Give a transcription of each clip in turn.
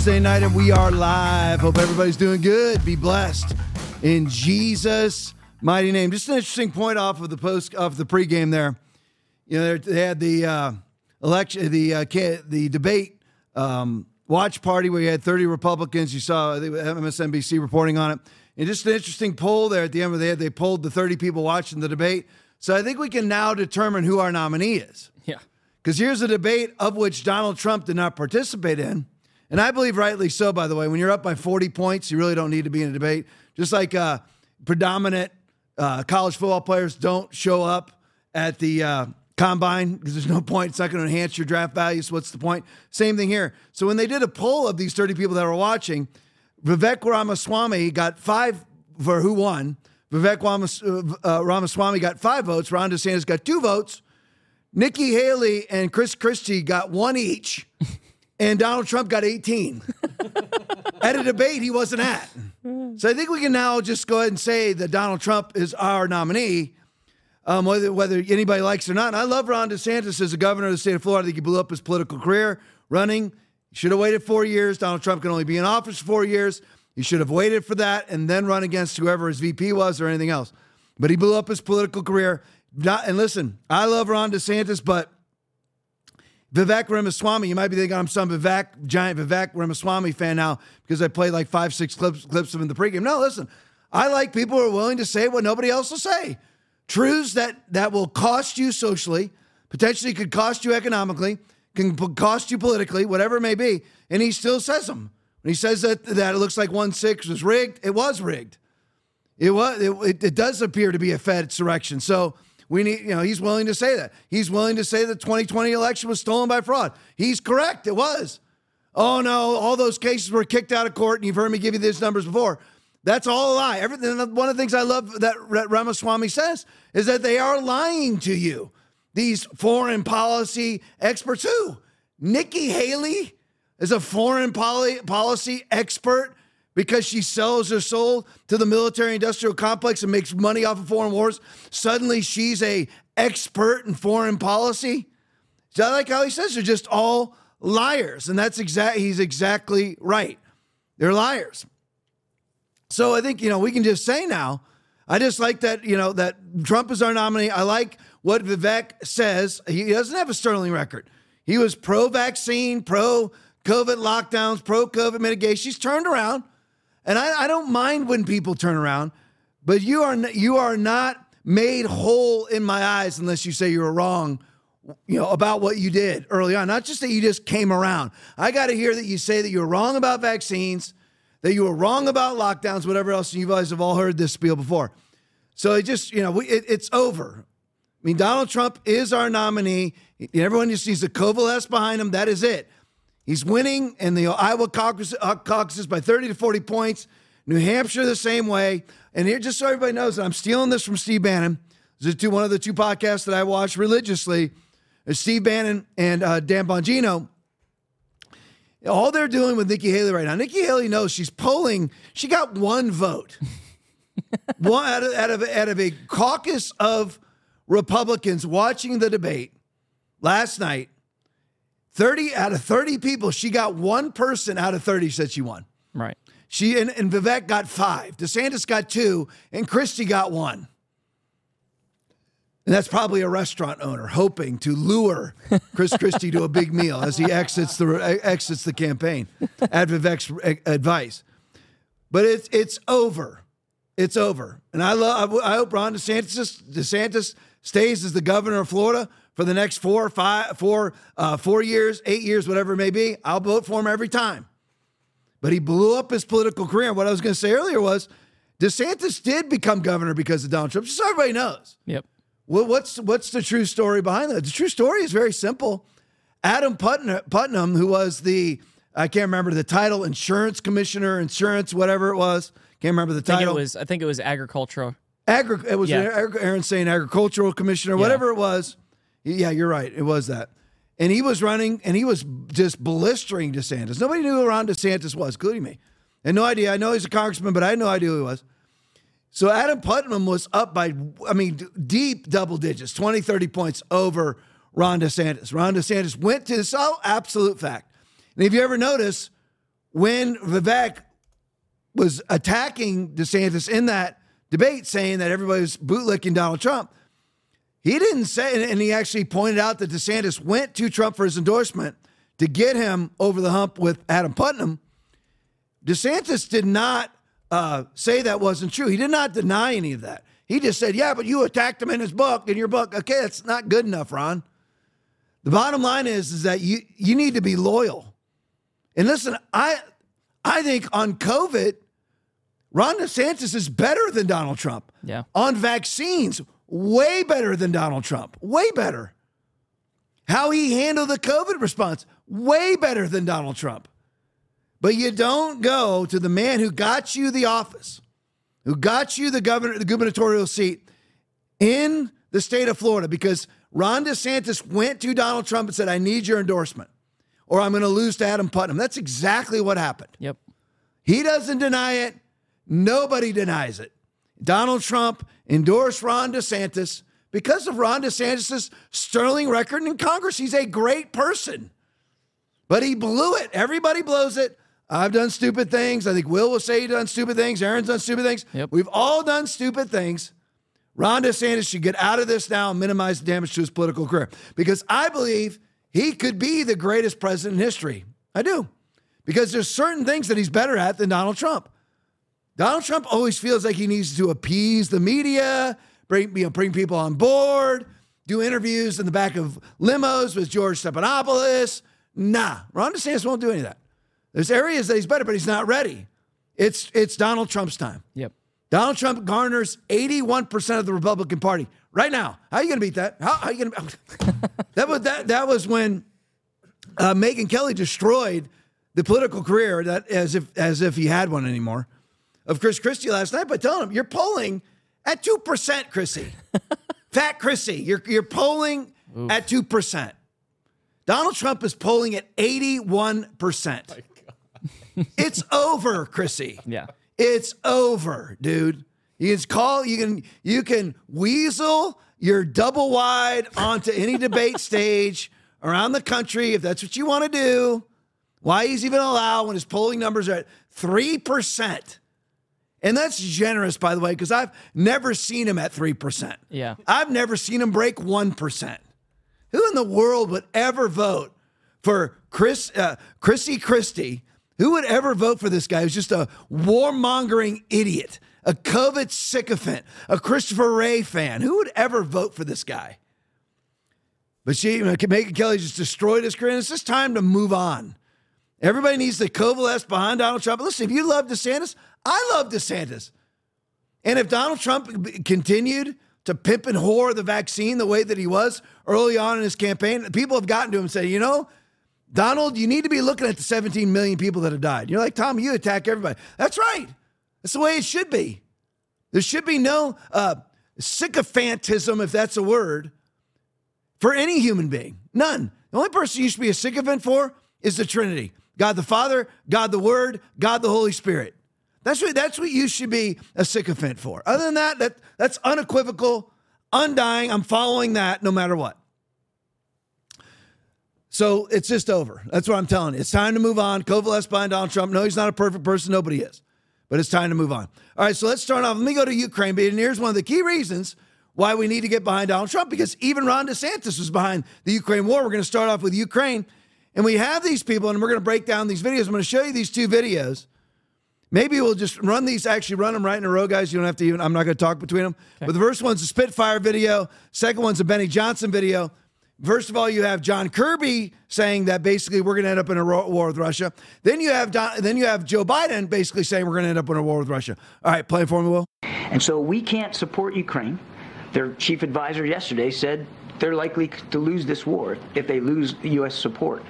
Thursday night, and we are live. Hope everybody's doing good. Be blessed in Jesus' mighty name. Just an interesting point off of the post of the pregame there. You know, they had the uh, election, the uh, the debate um, watch party where you had 30 Republicans. You saw MSNBC reporting on it, and just an interesting poll there at the end where they had they polled the 30 people watching the debate. So I think we can now determine who our nominee is. Yeah. Because here's a debate of which Donald Trump did not participate in. And I believe rightly so, by the way. When you're up by 40 points, you really don't need to be in a debate. Just like uh, predominant uh, college football players don't show up at the uh, combine because there's no point. It's not going to enhance your draft value. So what's the point? Same thing here. So when they did a poll of these 30 people that were watching, Vivek Ramaswamy got five for who won. Vivek uh, Ramaswamy got five votes. Ron DeSantis got two votes. Nikki Haley and Chris Christie got one each, and Donald Trump got 18 at a debate he wasn't at. So I think we can now just go ahead and say that Donald Trump is our nominee, um, whether, whether anybody likes it or not. And I love Ron DeSantis as a governor of the state of Florida. I think he blew up his political career running. He should have waited four years. Donald Trump can only be in office for four years. He should have waited for that and then run against whoever his VP was or anything else. But he blew up his political career. Not, and listen, I love Ron DeSantis, but Vivek Ramaswamy, you might be thinking I'm some Vivek, giant Vivek Ramaswamy fan now because I played like five, six clips, clips of him in the pregame. No, listen, I like people who are willing to say what nobody else will say. Truths that, that will cost you socially, potentially could cost you economically, can cost you politically, whatever it may be. And he still says them. When he says that, that it looks like 1 6 was rigged, it was rigged. It was. It, it, does appear to be a Fed insurrection. So we need, you know, he's willing to say that. He's willing to say the 2020 election was stolen by fraud. He's correct. It was. Oh no, all those cases were kicked out of court, and you've heard me give you these numbers before. That's all a lie. Everything. One of the things I love that Ramaswamy says is that they are lying to you. These foreign policy experts. Who? Nikki Haley is a foreign policy expert because she sells her soul to the military industrial complex and makes money off of foreign wars, suddenly she's a expert in foreign policy. So I like how he says they're just all liars. And that's exact he's exactly right. They're liars. So I think, you know, we can just say now, I just like that, you know, that Trump is our nominee. I like what Vivek says. He doesn't have a sterling record. He was pro vaccine, pro COVID lockdowns, pro COVID mitigation. He's turned around. And I, I don't mind when people turn around, but you are you are not made whole in my eyes unless you say you were wrong you know about what you did early on. Not just that you just came around. I got to hear that you say that you were wrong about vaccines that you were wrong about lockdowns whatever else you guys have all heard this spiel before. So it just you know we, it, it's over. I mean donald trump is our nominee. Everyone just sees the coalesce behind him. That is it He's winning in the Iowa caucus, uh, caucuses by 30 to 40 points. New Hampshire the same way. And here, just so everybody knows, I'm stealing this from Steve Bannon. This is one of the two podcasts that I watch religiously. Steve Bannon and uh, Dan Bongino. All they're doing with Nikki Haley right now, Nikki Haley knows she's polling. She got one vote, one out of, out of out of a caucus of Republicans watching the debate last night 30 out of 30 people, she got one person out of 30 said she won. Right. She and, and Vivek got five. DeSantis got two, and Christie got one. And that's probably a restaurant owner hoping to lure Chris Christie to a big meal as he exits the uh, exits the campaign at Vivek's advice. But it's it's over. It's over. And I love I hope Ron DeSantis DeSantis stays as the governor of Florida for the next four, five, four, uh, four years, eight years, whatever it may be, I'll vote for him every time. But he blew up his political career. And what I was going to say earlier was DeSantis did become governor because of Donald Trump, just so everybody knows. Yep. Well, what's what's the true story behind that? The true story is very simple. Adam Putnam, Putnam who was the I can't remember the title, insurance commissioner, insurance, whatever it was. Can't remember the title. I think it was, I think it was agricultural. Agri- it was yeah. Aaron saying agricultural commissioner, yeah. whatever it was. Yeah, you're right. It was that. And he was running and he was just blistering DeSantis. Nobody knew who Ron DeSantis was, including me. And no idea. I know he's a congressman, but I had no idea who he was. So Adam Putnam was up by, I mean, deep double digits, 20, 30 points over Ron DeSantis. Ron DeSantis went to this oh, absolute fact. And if you ever notice, when Vivek was attacking DeSantis in that debate, saying that everybody was bootlicking Donald Trump, he didn't say, and he actually pointed out that DeSantis went to Trump for his endorsement to get him over the hump with Adam Putnam. DeSantis did not uh, say that wasn't true. He did not deny any of that. He just said, yeah, but you attacked him in his book, in your book. Okay, that's not good enough, Ron. The bottom line is, is that you, you need to be loyal. And listen, I, I think on COVID, Ron DeSantis is better than Donald Trump. Yeah. On vaccines, way better than Donald Trump. Way better. How he handled the COVID response, way better than Donald Trump. But you don't go to the man who got you the office, who got you the governor, the gubernatorial seat in the state of Florida, because Ron DeSantis went to Donald Trump and said, I need your endorsement, or I'm going to lose to Adam Putnam. That's exactly what happened. Yep. He doesn't deny it. Nobody denies it. Donald Trump endorsed Ron DeSantis because of Ron DeSantis' sterling record in Congress. He's a great person, but he blew it. Everybody blows it. I've done stupid things. I think Will will say he's done stupid things. Aaron's done stupid things. Yep. We've all done stupid things. Ron DeSantis should get out of this now and minimize the damage to his political career because I believe he could be the greatest president in history. I do. Because there's certain things that he's better at than Donald Trump. Donald Trump always feels like he needs to appease the media, bring, you know, bring people on board, do interviews in the back of limos with George Stephanopoulos. Nah, Ron DeSantis won't do any of that. There's areas that he's better, but he's not ready. It's it's Donald Trump's time. Yep. Donald Trump garners 81% of the Republican Party right now. How are you going to beat that? How, how are you going to? that was that that was when uh, Megyn Kelly destroyed the political career that as if as if he had one anymore of Chris Christie last night by telling him you're polling at two percent, Chrissy. Fat Chrissy, you're you're polling Oof. at two percent. Donald Trump is polling at 81%. it's over, Chrissy. Yeah. It's over, dude. You can call, you can you can weasel your double wide onto any debate stage around the country if that's what you want to do. Why he's even allowed when his polling numbers are at 3%. And that's generous, by the way, because I've never seen him at 3%. Yeah. I've never seen him break 1%. Who in the world would ever vote for Chris uh, Chrissy Christie? Who would ever vote for this guy who's just a warmongering idiot, a COVID sycophant, a Christopher Wray fan? Who would ever vote for this guy? But she, you know, Megyn Kelly just destroyed his career. And it's just time to move on. Everybody needs to coalesce behind Donald Trump. Listen, if you love DeSantis, I love DeSantis. And if Donald Trump continued to pimp and whore the vaccine the way that he was early on in his campaign, people have gotten to him and said, you know, Donald, you need to be looking at the 17 million people that have died. You're like, Tom, you attack everybody. That's right. That's the way it should be. There should be no uh, sycophantism, if that's a word, for any human being. None. The only person you should be a sycophant for is the Trinity God the Father, God the Word, God the Holy Spirit. That's what, that's what you should be a sycophant for. Other than that, that that's unequivocal, undying. I'm following that no matter what. So it's just over. That's what I'm telling you. It's time to move on. Kovalev behind Donald Trump. No, he's not a perfect person. Nobody is. But it's time to move on. All right, so let's start off. Let me go to Ukraine. And here's one of the key reasons why we need to get behind Donald Trump because even Ron DeSantis was behind the Ukraine war. We're going to start off with Ukraine. And we have these people, and we're going to break down these videos. I'm going to show you these two videos. Maybe we'll just run these, actually run them right in a row, guys. You don't have to even, I'm not going to talk between them. Okay. But the first one's a Spitfire video. Second one's a Benny Johnson video. First of all, you have John Kirby saying that basically we're going to end up in a war with Russia. Then you have Don, then you have Joe Biden basically saying we're going to end up in a war with Russia. All right, play for me, Will. And so we can't support Ukraine. Their chief advisor yesterday said they're likely to lose this war if they lose U.S. support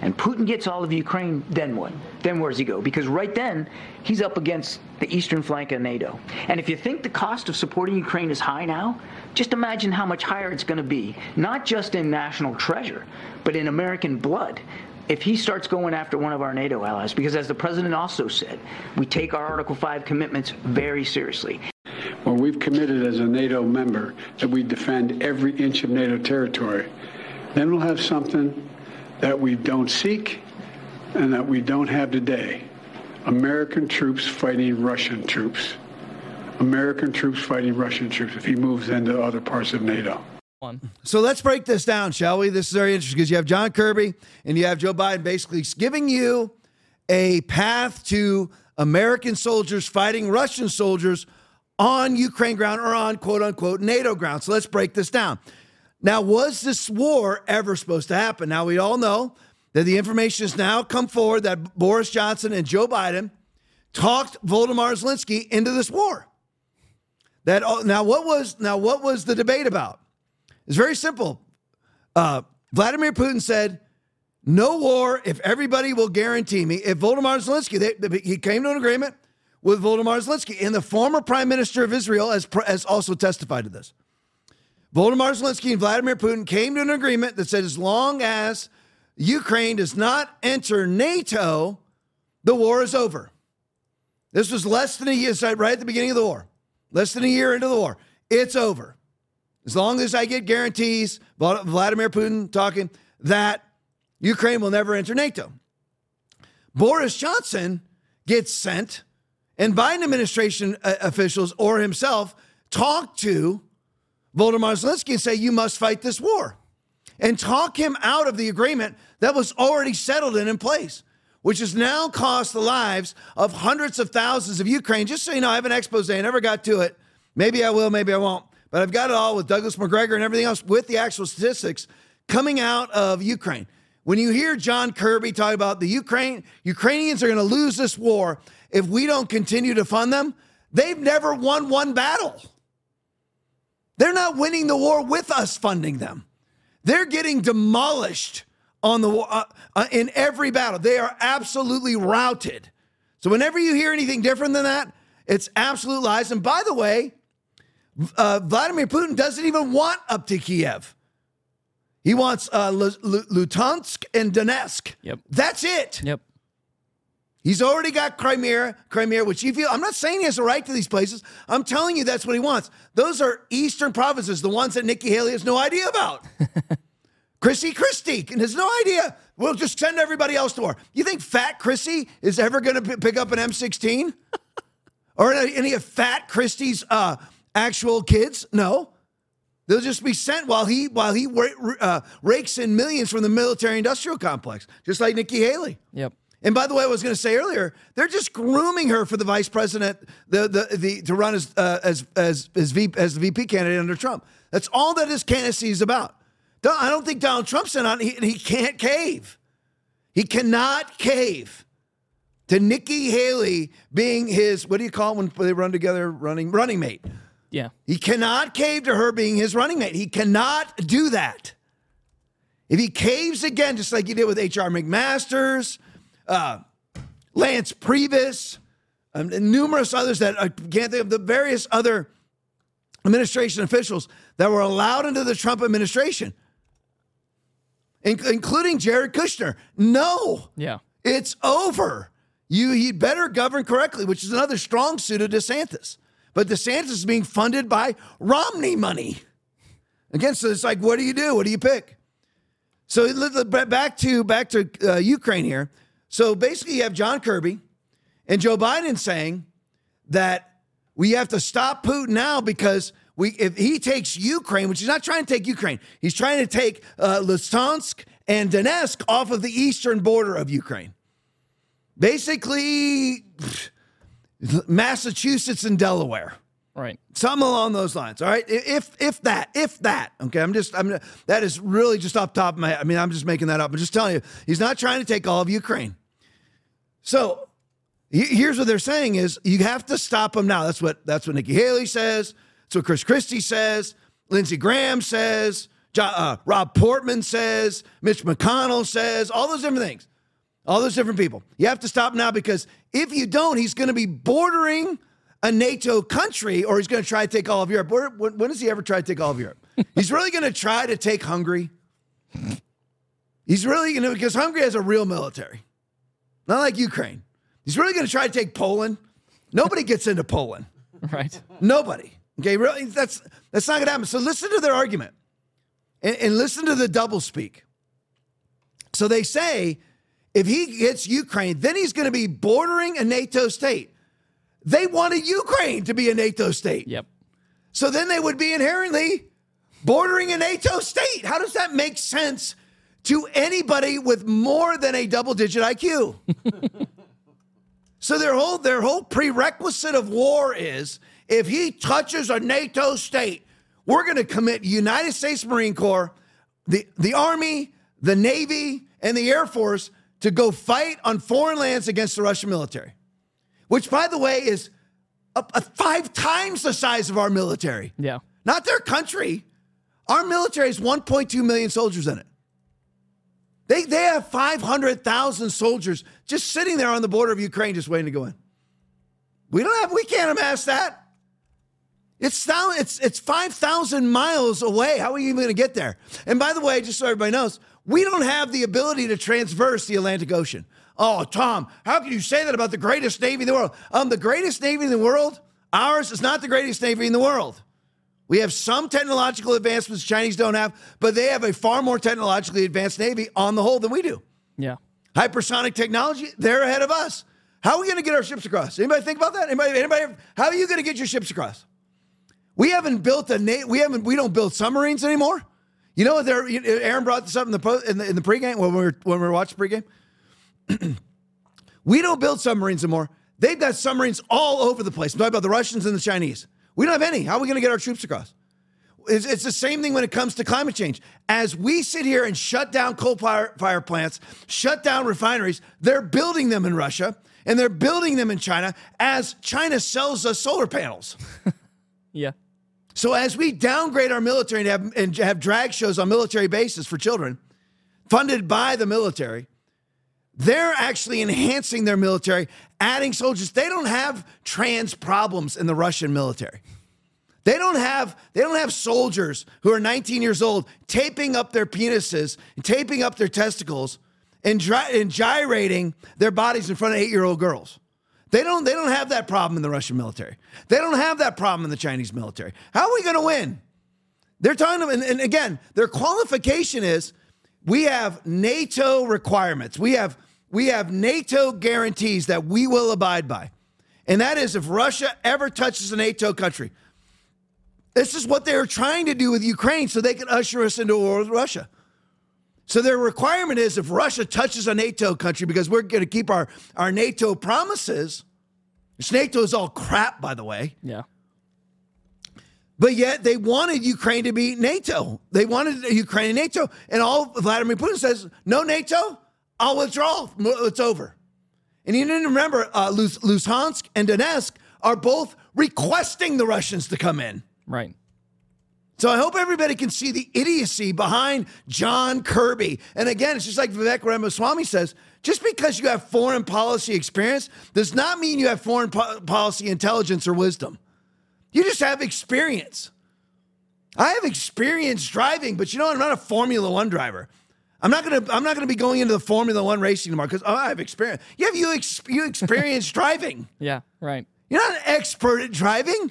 and Putin gets all of Ukraine, then what? Then where does he go? Because right then, he's up against the eastern flank of NATO. And if you think the cost of supporting Ukraine is high now, just imagine how much higher it's going to be, not just in national treasure, but in American blood. If he starts going after one of our NATO allies, because as the president also said, we take our Article 5 commitments very seriously. Well, we've committed as a NATO member that we defend every inch of NATO territory. Then we'll have something that we don't seek, and that we don't have today. American troops fighting Russian troops. American troops fighting Russian troops if he moves into other parts of NATO. One. So let's break this down, shall we? This is very interesting because you have John Kirby and you have Joe Biden basically giving you a path to American soldiers fighting Russian soldiers on Ukraine ground or on quote unquote NATO ground. So let's break this down. Now, was this war ever supposed to happen? Now, we all know that the information has now come forward that Boris Johnson and Joe Biden talked Volodymyr Zelensky into this war. That now what was now what was the debate about? It's very simple. Uh, Vladimir Putin said, "No war if everybody will guarantee me." If Volodymyr Zelensky, they, he came to an agreement with Volodymyr Zelensky, and the former Prime Minister of Israel has, has also testified to this. Volodymyr Zelensky and Vladimir Putin came to an agreement that said as long as Ukraine does not enter NATO, the war is over. This was less than a year, right at the beginning of the war, less than a year into the war. It's over. As long as I get guarantees, Vladimir Putin talking, that Ukraine will never enter NATO. Boris Johnson gets sent, and Biden administration uh, officials or himself talk to Volodymyr Zelensky and say, You must fight this war, and talk him out of the agreement that was already settled and in place, which has now cost the lives of hundreds of thousands of Ukraine. Just so you know, I have an expose, I never got to it. Maybe I will, maybe I won't. But I've got it all with Douglas Macgregor and everything else with the actual statistics coming out of Ukraine. When you hear John Kirby talk about the Ukraine, Ukrainians are going to lose this war if we don't continue to fund them, they've never won one battle. They're not winning the war with us funding them. They're getting demolished on the uh, uh, in every battle. They are absolutely routed. So whenever you hear anything different than that, it's absolute lies. And by the way, uh, Vladimir Putin doesn't even want up to Kiev. He wants uh, Luhansk and Donetsk. Yep. That's it. Yep. He's already got Crimea, Crimea, which he feel. I'm not saying he has a right to these places. I'm telling you that's what he wants. Those are eastern provinces, the ones that Nikki Haley has no idea about. Chrissy Christie has no idea. We'll just send everybody else to war. You think Fat Chrissy is ever going to pick up an M16? or any of Fat Christie's uh, actual kids? No. They'll just be sent while he while he uh, rakes in millions from the military-industrial complex, just like Nikki Haley. Yep. And by the way, I was going to say earlier, they're just grooming her for the vice president, the the, the to run as uh, as as as, v, as the VP candidate under Trump. That's all that his candidacy is about. I don't think Donald Trump's in on. He, he can't cave. He cannot cave to Nikki Haley being his what do you call it when they run together running running mate. Yeah. He cannot cave to her being his running mate. He cannot do that. If he caves again, just like he did with H.R. McMaster's, uh, Lance Priebus, um, and numerous others that I can't think of, the various other administration officials that were allowed into the Trump administration, in- including Jared Kushner. No. Yeah. It's over. You he better govern correctly, which is another strong suit of DeSantis. But DeSantis is being funded by Romney money. Again, so it's like, what do you do? What do you pick? So back to back to uh, Ukraine here. So basically, you have John Kirby and Joe Biden saying that we have to stop Putin now because we if he takes Ukraine, which he's not trying to take Ukraine, he's trying to take uh, Luhansk and Donetsk off of the eastern border of Ukraine. Basically. Pfft, Massachusetts and Delaware. Right. Something along those lines. All right. If if that, if that. Okay. I'm just I'm that is really just off top of my I mean, I'm just making that up. I'm just telling you, he's not trying to take all of Ukraine. So here's what they're saying is you have to stop him now. That's what that's what Nikki Haley says. That's what Chris Christie says. Lindsey Graham says. Uh, Rob Portman says. Mitch McConnell says. All those different things all those different people. You have to stop now because if you don't, he's going to be bordering a NATO country or he's going to try to take all of Europe. When, when does he ever try to take all of Europe? he's really going to try to take Hungary. He's really going to, because Hungary has a real military, not like Ukraine. He's really going to try to take Poland. Nobody gets into Poland. Right. Nobody. Okay, really, that's that's not going to happen. So listen to their argument and, and listen to the double speak. So they say if he gets Ukraine, then he's going to be bordering a NATO state. They wanted Ukraine to be a NATO state. Yep. So then they would be inherently bordering a NATO state. How does that make sense to anybody with more than a double digit IQ? so their whole their whole prerequisite of war is if he touches a NATO state, we're going to commit United States Marine Corps, the the Army, the Navy, and the Air Force to go fight on foreign lands against the Russian military. Which by the way is a, a five times the size of our military. Yeah. Not their country. Our military has 1.2 million soldiers in it. They, they have 500,000 soldiers just sitting there on the border of Ukraine, just waiting to go in. We don't have, we can't amass that. It's down, it's it's 5,000 miles away. How are you even going to get there? And by the way, just so everybody knows, we don't have the ability to transverse the Atlantic Ocean. Oh, Tom, how can you say that about the greatest navy in the world? Um, the greatest navy in the world, ours is not the greatest navy in the world. We have some technological advancements Chinese don't have, but they have a far more technologically advanced navy on the whole than we do. Yeah. Hypersonic technology, they're ahead of us. How are we going to get our ships across? Anybody think about that? Anybody? Anybody? How are you going to get your ships across? We haven't built a na- we haven't we don't build submarines anymore. You know what? There, Aaron brought this up in the po- in the, in the pregame when we were when we were watching pregame. we don't build submarines anymore. They've got submarines all over the place. I'm talking about the Russians and the Chinese. We don't have any. How are we going to get our troops across? It's, it's, the same thing when it comes to climate change. As we sit here and shut down coal fire, fire plants, shut down refineries, they're building them in Russia and they're building them in China as China sells us solar panels. Yeah. So as we downgrade our military and have, and have drag shows on military bases for children, funded by the military, they're actually enhancing their military, adding soldiers. They don't have trans problems in the Russian military. They don't have they don't have soldiers who are 19 years old taping up their penises and taping up their testicles and, dry, and gyrating their bodies in front of eight-year-old girls. They don't they don't have that problem in the Russian military. They don't have that problem in the Chinese military. How are we going to win? They're talking about, and, and again, their qualification is we have NATO requirements. We have we have NATO guarantees that we will abide by. And that is if Russia ever touches a NATO country. This is what they are trying to do with Ukraine so they can usher us into a war with Russia. So their requirement is if Russia touches a NATO country, because we're going to keep our, our NATO promises, which NATO is all crap, by the way. Yeah. But yet they wanted Ukraine to be NATO. They wanted Ukraine in NATO. And all Vladimir Putin says, no NATO, I'll withdraw. It's over. And you need to remember, uh, Luhansk and Donetsk are both requesting the Russians to come in. Right. So I hope everybody can see the idiocy behind John Kirby. And again, it's just like Vivek Ramaswamy says just because you have foreign policy experience does not mean you have foreign po- policy intelligence or wisdom. You just have experience. I have experience driving, but you know, I'm not a Formula One driver. I'm not gonna. I'm not gonna be going into the Formula One racing tomorrow because oh, I have experience. You have you, ex- you experience driving. Yeah. Right. You're not an expert at driving.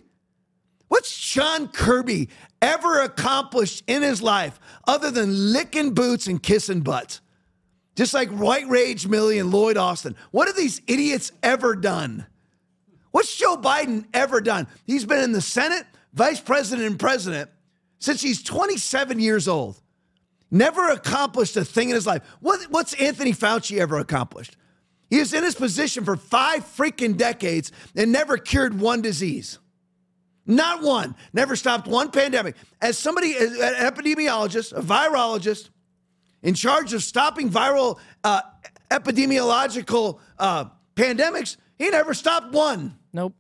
What's Sean Kirby ever accomplished in his life other than licking boots and kissing butts? Just like White Rage Milley and Lloyd Austin. What have these idiots ever done? What's Joe Biden ever done? He's been in the Senate, vice president, and president since he's 27 years old. Never accomplished a thing in his life. What, what's Anthony Fauci ever accomplished? He was in his position for five freaking decades and never cured one disease. Not one. Never stopped one pandemic. As somebody, an epidemiologist, a virologist, in charge of stopping viral uh, epidemiological uh, pandemics, he never stopped one. Nope.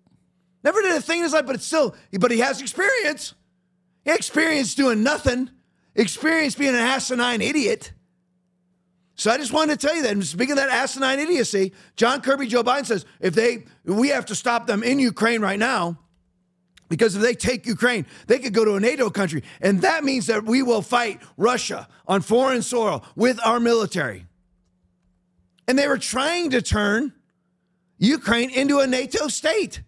Never did a thing in his life, but it's still, but he has experience. He experience doing nothing, experience being an asinine idiot. So I just wanted to tell you that. And speaking of that asinine idiocy, John Kirby, Joe Biden says if they, we have to stop them in Ukraine right now. Because if they take Ukraine, they could go to a NATO country. And that means that we will fight Russia on foreign soil with our military. And they were trying to turn Ukraine into a NATO state.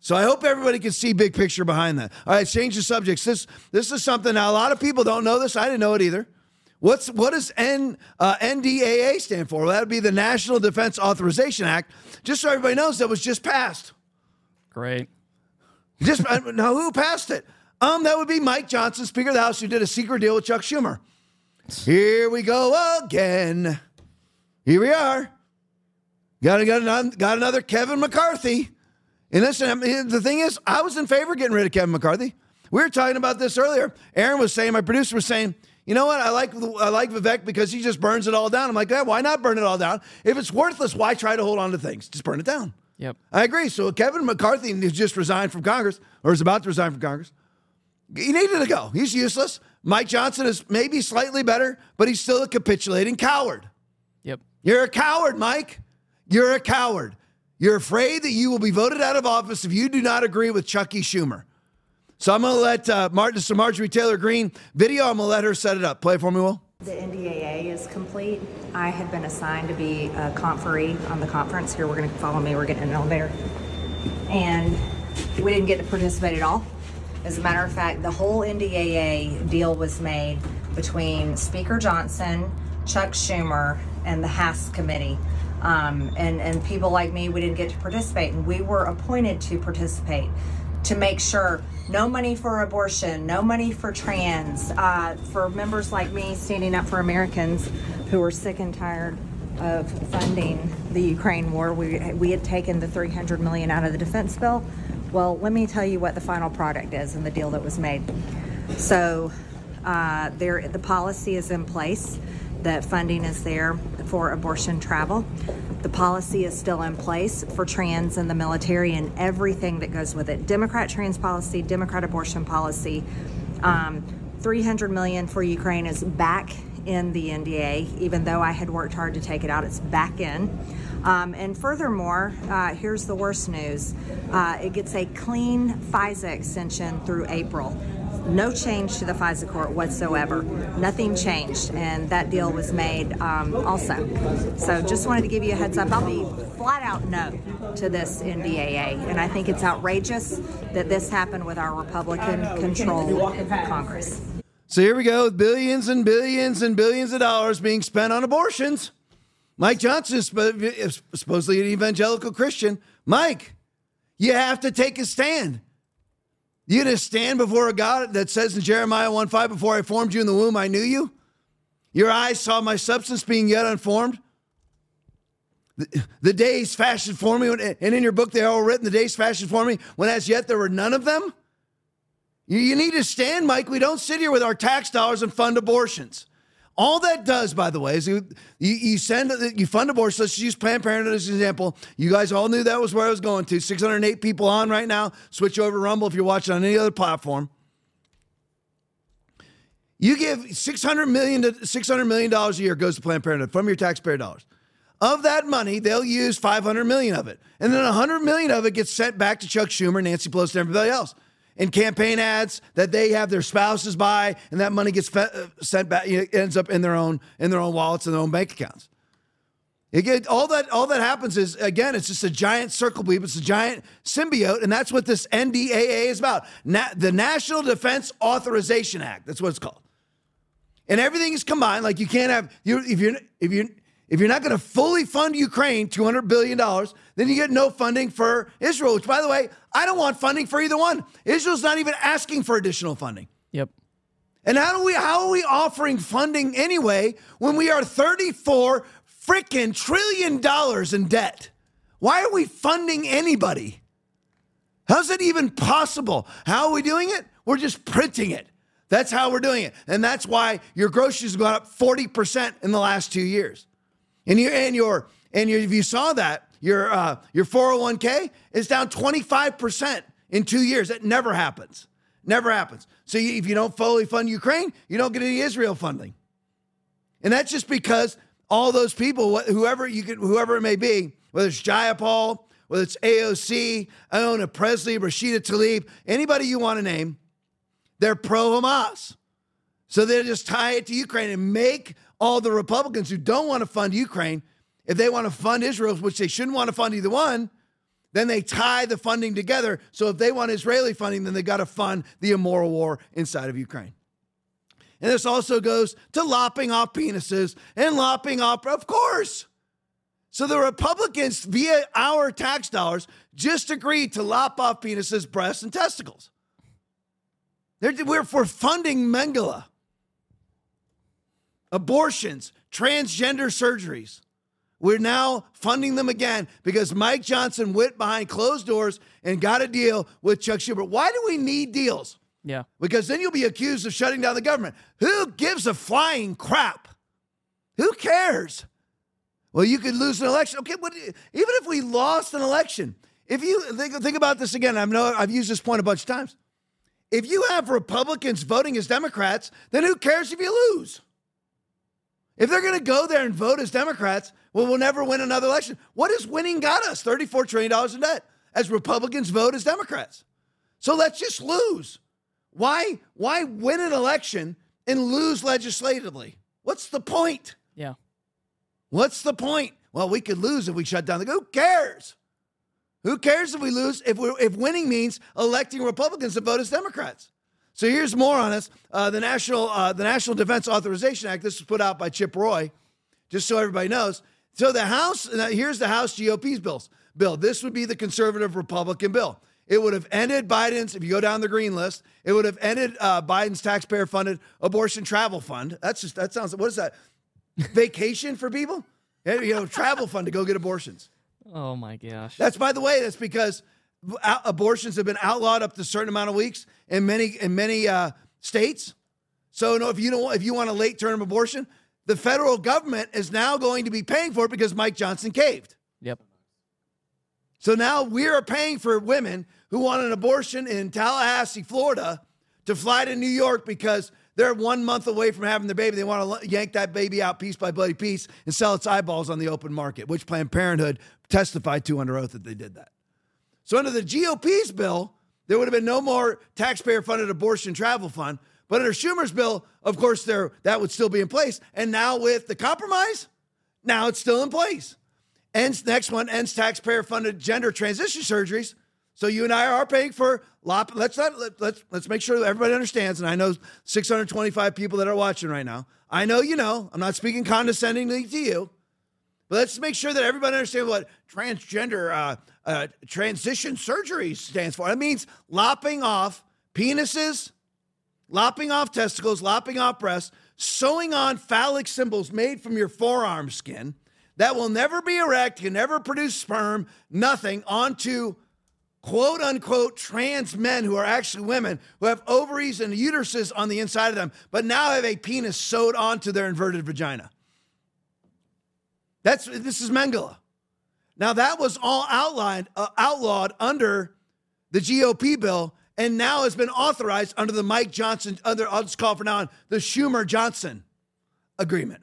So I hope everybody can see big picture behind that. All right, change the subjects. This this is something now a lot of people don't know this. I didn't know it either. What's what does N, uh, NDAA stand for? Well, that would be the National Defense Authorization Act. Just so everybody knows, that was just passed. Great. Just uh, now, who passed it? Um, that would be Mike Johnson, Speaker of the House, who did a secret deal with Chuck Schumer. Here we go again. Here we are. Got got got another Kevin McCarthy. And listen, I mean, the thing is, I was in favor of getting rid of Kevin McCarthy. We were talking about this earlier. Aaron was saying, my producer was saying, you know what? I like I like Vivek because he just burns it all down. I'm like, yeah, why not burn it all down? If it's worthless, why try to hold on to things? Just burn it down. Yep. I agree. So Kevin McCarthy just resigned from Congress, or is about to resign from Congress. He needed to go. He's useless. Mike Johnson is maybe slightly better, but he's still a capitulating coward. Yep. You're a coward, Mike. You're a coward. You're afraid that you will be voted out of office if you do not agree with Chucky Schumer. So I'm going to let uh, Martin, so Marjorie Taylor Greene video. I'm going to let her set it up. Play it for me, Will. The NDAA is complete. I have been assigned to be a conferee on the conference. Here, we're going to follow me. We're getting in an elevator. And we didn't get to participate at all. As a matter of fact, the whole NDAA deal was made between Speaker Johnson, Chuck Schumer, and the HASC Committee. Um, and, and people like me, we didn't get to participate. And we were appointed to participate to make sure no money for abortion, no money for trans, uh, for members like me standing up for Americans who are sick and tired of funding the Ukraine war. We, we had taken the 300 million out of the defense bill. Well, let me tell you what the final product is and the deal that was made. So, uh, there, the policy is in place that funding is there for abortion travel. The policy is still in place for trans and the military and everything that goes with it. Democrat trans policy, Democrat abortion policy. Um, 300 million for Ukraine is back in the NDA, even though I had worked hard to take it out, it's back in. Um, and furthermore, uh, here's the worst news uh, it gets a clean FISA extension through April. No change to the FISA court whatsoever. Nothing changed, and that deal was made um, also. So, just wanted to give you a heads up. I'll be flat out no to this NDAA, and I think it's outrageous that this happened with our Republican controlled Congress. So here we go, with billions and billions and billions of dollars being spent on abortions. Mike Johnson is supposedly an evangelical Christian. Mike, you have to take a stand. You gonna stand before a God that says in Jeremiah 1 5, before I formed you in the womb, I knew you? Your eyes saw my substance being yet unformed. The, the days fashioned for me, and in your book they are all written, the days fashioned for me, when as yet there were none of them. You, you need to stand, Mike. We don't sit here with our tax dollars and fund abortions. All that does, by the way, is you, you send you fund abortion. Let's use Planned Parenthood as an example. You guys all knew that was where I was going to. 608 people on right now. Switch over to Rumble if you're watching on any other platform. You give 600 million to 600 million dollars a year goes to Planned Parenthood from your taxpayer dollars. Of that money, they'll use 500 million of it, and then 100 million of it gets sent back to Chuck Schumer, Nancy Pelosi, and everybody else in campaign ads that they have their spouses buy, and that money gets fe- uh, sent back, you know, ends up in their own in their own wallets and their own bank accounts. Get, all that all that happens is again, it's just a giant circle bleep. It's a giant symbiote, and that's what this NDAA is about. Na- the National Defense Authorization Act. That's what it's called. And everything is combined. Like you can't have you if you're if you're if you're not going to fully fund Ukraine, $200 billion, then you get no funding for Israel, which, by the way, I don't want funding for either one. Israel's not even asking for additional funding. Yep. And how do we how are we offering funding anyway when we are 34 freaking trillion dollars in debt? Why are we funding anybody? How's that even possible? How are we doing it? We're just printing it. That's how we're doing it. And that's why your groceries have gone up 40% in the last two years. And you and your and if you saw that, your uh, your 401k is down 25% in two years. That never happens. Never happens. So you, if you don't fully fund Ukraine, you don't get any Israel funding. And that's just because all those people, whoever you can, whoever it may be, whether it's Jayapal, whether it's AOC, Ayanna Presley, Rashida Tlaib, anybody you want to name, they're pro Hamas. So they just tie it to Ukraine and make all the Republicans who don't want to fund Ukraine, if they want to fund Israel, which they shouldn't want to fund either one, then they tie the funding together. So if they want Israeli funding, then they got to fund the immoral war inside of Ukraine. And this also goes to lopping off penises and lopping off, of course. So the Republicans, via our tax dollars, just agreed to lop off penises, breasts, and testicles. They're, we're for funding Mengele, abortions, transgender surgeries. We're now funding them again because Mike Johnson went behind closed doors and got a deal with Chuck Schumer. Why do we need deals? Yeah. Because then you'll be accused of shutting down the government. Who gives a flying crap? Who cares? Well, you could lose an election. Okay, but even if we lost an election, if you think, think about this again, I know I've used this point a bunch of times. If you have Republicans voting as Democrats, then who cares if you lose? If they're going to go there and vote as Democrats, well, we'll never win another election. What has winning got us? $34 trillion in debt as Republicans vote as Democrats. So let's just lose. Why, why win an election and lose legislatively? What's the point? Yeah. What's the point? Well, we could lose if we shut down the. Who cares? Who cares if we lose? If we if winning means electing Republicans to vote as Democrats. So here's more on this. Uh, the National uh, the National Defense Authorization Act. This was put out by Chip Roy, just so everybody knows. So the House. Here's the House GOP's bills. Bill. This would be the conservative Republican bill. It would have ended Biden's. If you go down the green list, it would have ended uh, Biden's taxpayer-funded abortion travel fund. That's just that sounds. What is that? Vacation for people? You know, travel fund to go get abortions. Oh my gosh. That's by the way. That's because abortions have been outlawed up to a certain amount of weeks in many in many uh, states. So no, if you don't if you want a late term abortion, the federal government is now going to be paying for it because Mike Johnson caved. Yep. So now we are paying for women who want an abortion in Tallahassee, Florida, to fly to New York because they're one month away from having their baby. They want to yank that baby out piece by bloody piece and sell its eyeballs on the open market, which Planned Parenthood testified to under oath that they did that. So under the GOP's bill, there would have been no more taxpayer-funded abortion travel fund. But under Schumer's bill, of course, there that would still be in place. And now with the compromise, now it's still in place. Ends next one ends taxpayer-funded gender transition surgeries. So you and I are paying for lop. Let's not let, let's let's make sure everybody understands. And I know 625 people that are watching right now. I know you know. I'm not speaking condescendingly to you, but let's make sure that everybody understands what transgender uh, uh, transition surgery stands for. It means lopping off penises, lopping off testicles, lopping off breasts, sewing on phallic symbols made from your forearm skin that will never be erect, can never produce sperm, nothing onto quote unquote trans men who are actually women who have ovaries and uteruses on the inside of them, but now have a penis sewed onto their inverted vagina. That's this is Mengele. Now that was all outlined, uh, outlawed under the GOP bill, and now has been authorized under the Mike Johnson, other I'll just call for now on the Schumer Johnson agreement.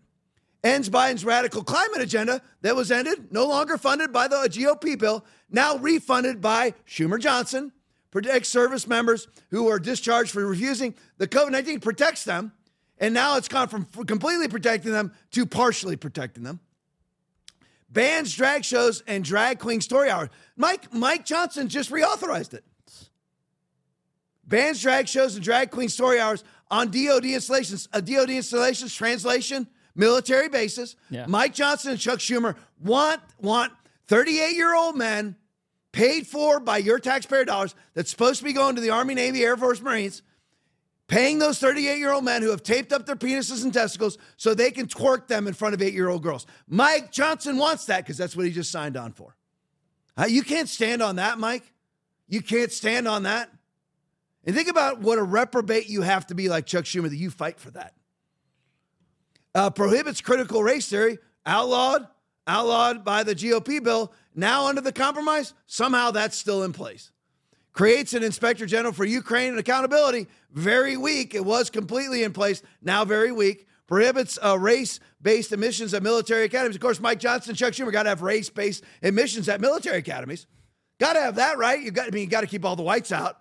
Ends Biden's radical climate agenda that was ended, no longer funded by the GOP bill, now refunded by Schumer Johnson, protects service members who are discharged for refusing the COVID 19, protects them. And now it's gone from completely protecting them to partially protecting them. Bans drag shows and drag queen story hours. Mike, Mike Johnson just reauthorized it. Bans drag shows and drag queen story hours on DOD installations. A DOD installations translation, military bases. Yeah. Mike Johnson and Chuck Schumer want want 38 year old men paid for by your taxpayer dollars that's supposed to be going to the Army, Navy, Air Force, Marines, paying those 38 year old men who have taped up their penises and testicles so they can twerk them in front of eight year old girls. Mike Johnson wants that because that's what he just signed on for. Uh, you can't stand on that, Mike. You can't stand on that. And think about what a reprobate you have to be like Chuck Schumer that you fight for that. Uh, prohibits critical race theory, outlawed, outlawed by the GOP bill. Now, under the compromise, somehow that's still in place. Creates an inspector general for Ukraine and accountability. Very weak. It was completely in place, now very weak. Prohibits uh, race based admissions at military academies. Of course, Mike Johnson Chuck Schumer got to have race based admissions at military academies. Got to have that, right? You got, I mean, you got to keep all the whites out.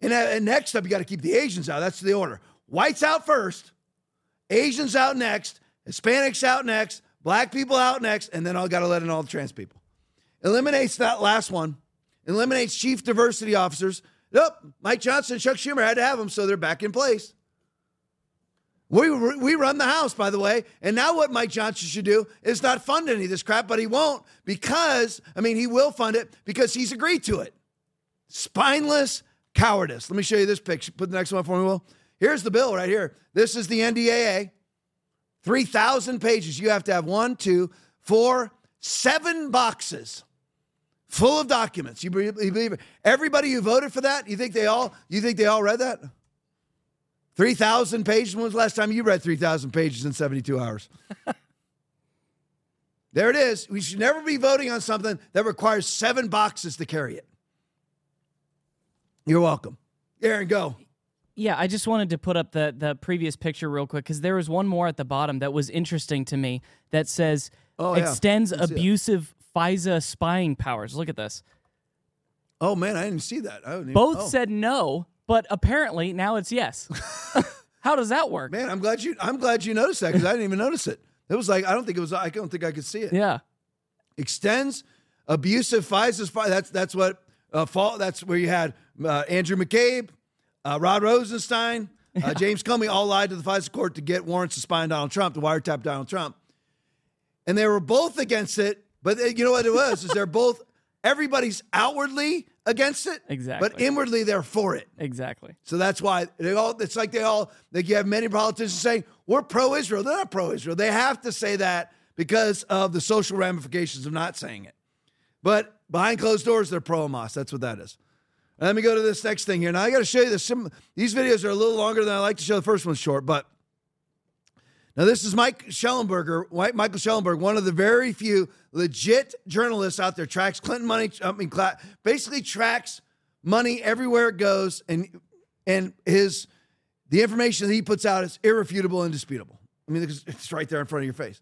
And, uh, and next up, you got to keep the Asians out. That's the order. Whites out first, Asians out next, Hispanics out next, black people out next, and then I got to let in all the trans people. Eliminates that last one. Eliminates chief diversity officers. Nope, Mike Johnson, Chuck Schumer had to have them, so they're back in place. We, we run the house, by the way. And now what Mike Johnson should do is not fund any of this crap, but he won't because, I mean, he will fund it because he's agreed to it. Spineless cowardice. Let me show you this picture. Put the next one for me, Will. Here's the bill right here. This is the NDAA. 3,000 pages. You have to have one, two, four, seven boxes full of documents. You believe, it? Everybody who voted for that, you think they all, you think they all read that? 3,000 pages. When was the last time you read 3,000 pages in 72 hours? there it is. We should never be voting on something that requires seven boxes to carry it. You're welcome. Aaron, go. Yeah, I just wanted to put up the the previous picture real quick because there was one more at the bottom that was interesting to me that says Oh, extends it. abusive FISA spying powers. Look at this. Oh, man, I didn't see that. I didn't even- Both oh. said no, but apparently now it's yes. How does that work? Man, I'm glad you. I'm glad you noticed that because I didn't even notice it. It was like I don't think it was. I don't think I could see it. Yeah. Extends abusive FISA. spy- That's that's what uh, fall. That's where you had uh, Andrew McCabe, uh, Rod Rosenstein, uh, James Comey all lied to the FISA court to get warrants to spy on Donald Trump, to wiretap Donald Trump, and they were both against it. But they- you know what it was? is they're both. Everybody's outwardly against it, exactly, but inwardly they're for it. Exactly. So that's why they all. It's like they all. Like you have many politicians saying we're pro-Israel. They're not pro-Israel. They have to say that because of the social ramifications of not saying it. But behind closed doors, they're pro-Hamas. That's what that is. Let me go to this next thing here. Now I got to show you this. Some these videos are a little longer than I like to show. The first one's short, but now this is Mike Shellenberger, Michael Schellenberg, one of the very few legit journalists out there. Tracks Clinton money. I mean, basically tracks money everywhere it goes, and and his the information that he puts out is irrefutable, and indisputable. I mean, it's right there in front of your face.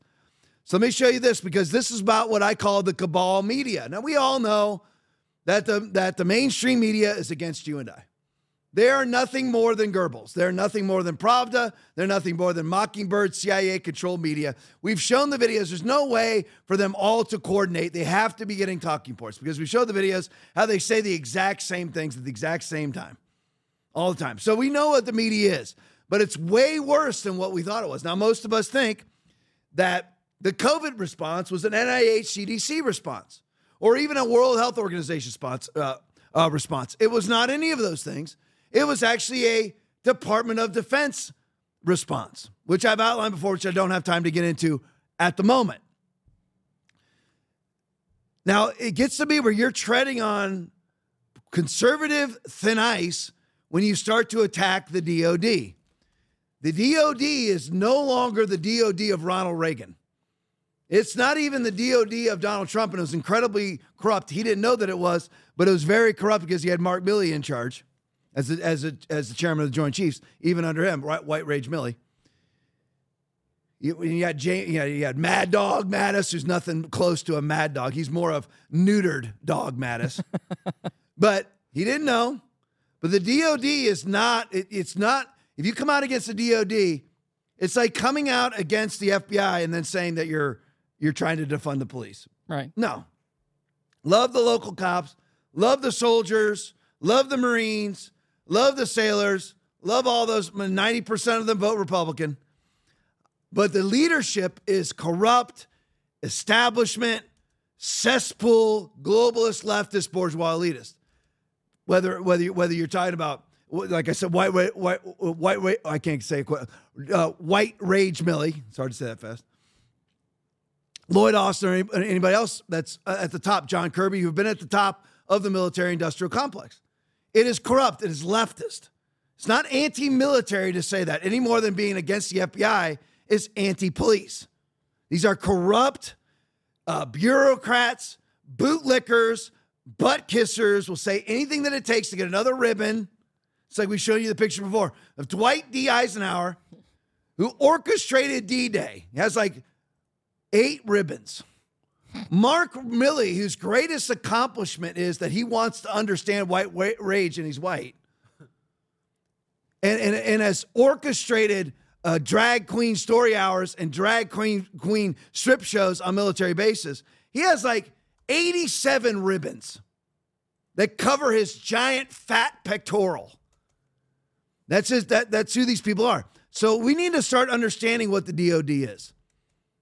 So let me show you this because this is about what I call the cabal media. Now we all know that the that the mainstream media is against you and I. They are nothing more than Goebbels. They're nothing more than Pravda. They're nothing more than Mockingbird, CIA controlled media. We've shown the videos. There's no way for them all to coordinate. They have to be getting talking points because we showed the videos how they say the exact same things at the exact same time all the time. So we know what the media is, but it's way worse than what we thought it was. Now, most of us think that the COVID response was an NIH CDC response or even a World Health Organization response. Uh, uh, response. It was not any of those things. It was actually a Department of Defense response, which I've outlined before, which I don't have time to get into at the moment. Now, it gets to be where you're treading on conservative thin ice when you start to attack the DOD. The DOD is no longer the DOD of Ronald Reagan. It's not even the DOD of Donald Trump, and it was incredibly corrupt. He didn't know that it was, but it was very corrupt because he had Mark Milley in charge as the, as a, as the chairman of the Joint Chiefs, even under him, right, White Rage Milley. You, you had Jay, you, know, you had Mad Dog Mattis, who's nothing close to a Mad Dog. He's more of neutered Dog Mattis, but he didn't know. But the DOD is not. It, it's not. If you come out against the DOD, it's like coming out against the FBI and then saying that you're you're trying to defund the police. Right. No. Love the local cops, love the soldiers, love the Marines, love the sailors, love all those. 90% of them vote Republican. But the leadership is corrupt, establishment, cesspool, globalist, leftist, bourgeois elitist. Whether whether whether you're talking about like I said, white white white white, I can't say. Uh, white rage Milley. It's hard to say that fast. Lloyd Austin or anybody else that's uh, at the top, John Kirby, who've been at the top of the military industrial complex. It is corrupt. It is leftist. It's not anti military to say that any more than being against the FBI is anti police. These are corrupt uh, bureaucrats, bootlickers, butt kissers will say anything that it takes to get another ribbon. It's like we showed you the picture before of Dwight D. Eisenhower, who orchestrated D Day. He has like eight ribbons. Mark Milley, whose greatest accomplishment is that he wants to understand white rage and he's white, and, and, and has orchestrated uh, drag queen story hours and drag queen, queen strip shows on military bases. He has like 87 ribbons that cover his giant fat pectoral. That's his, that, that's who these people are. So we need to start understanding what the DOD is.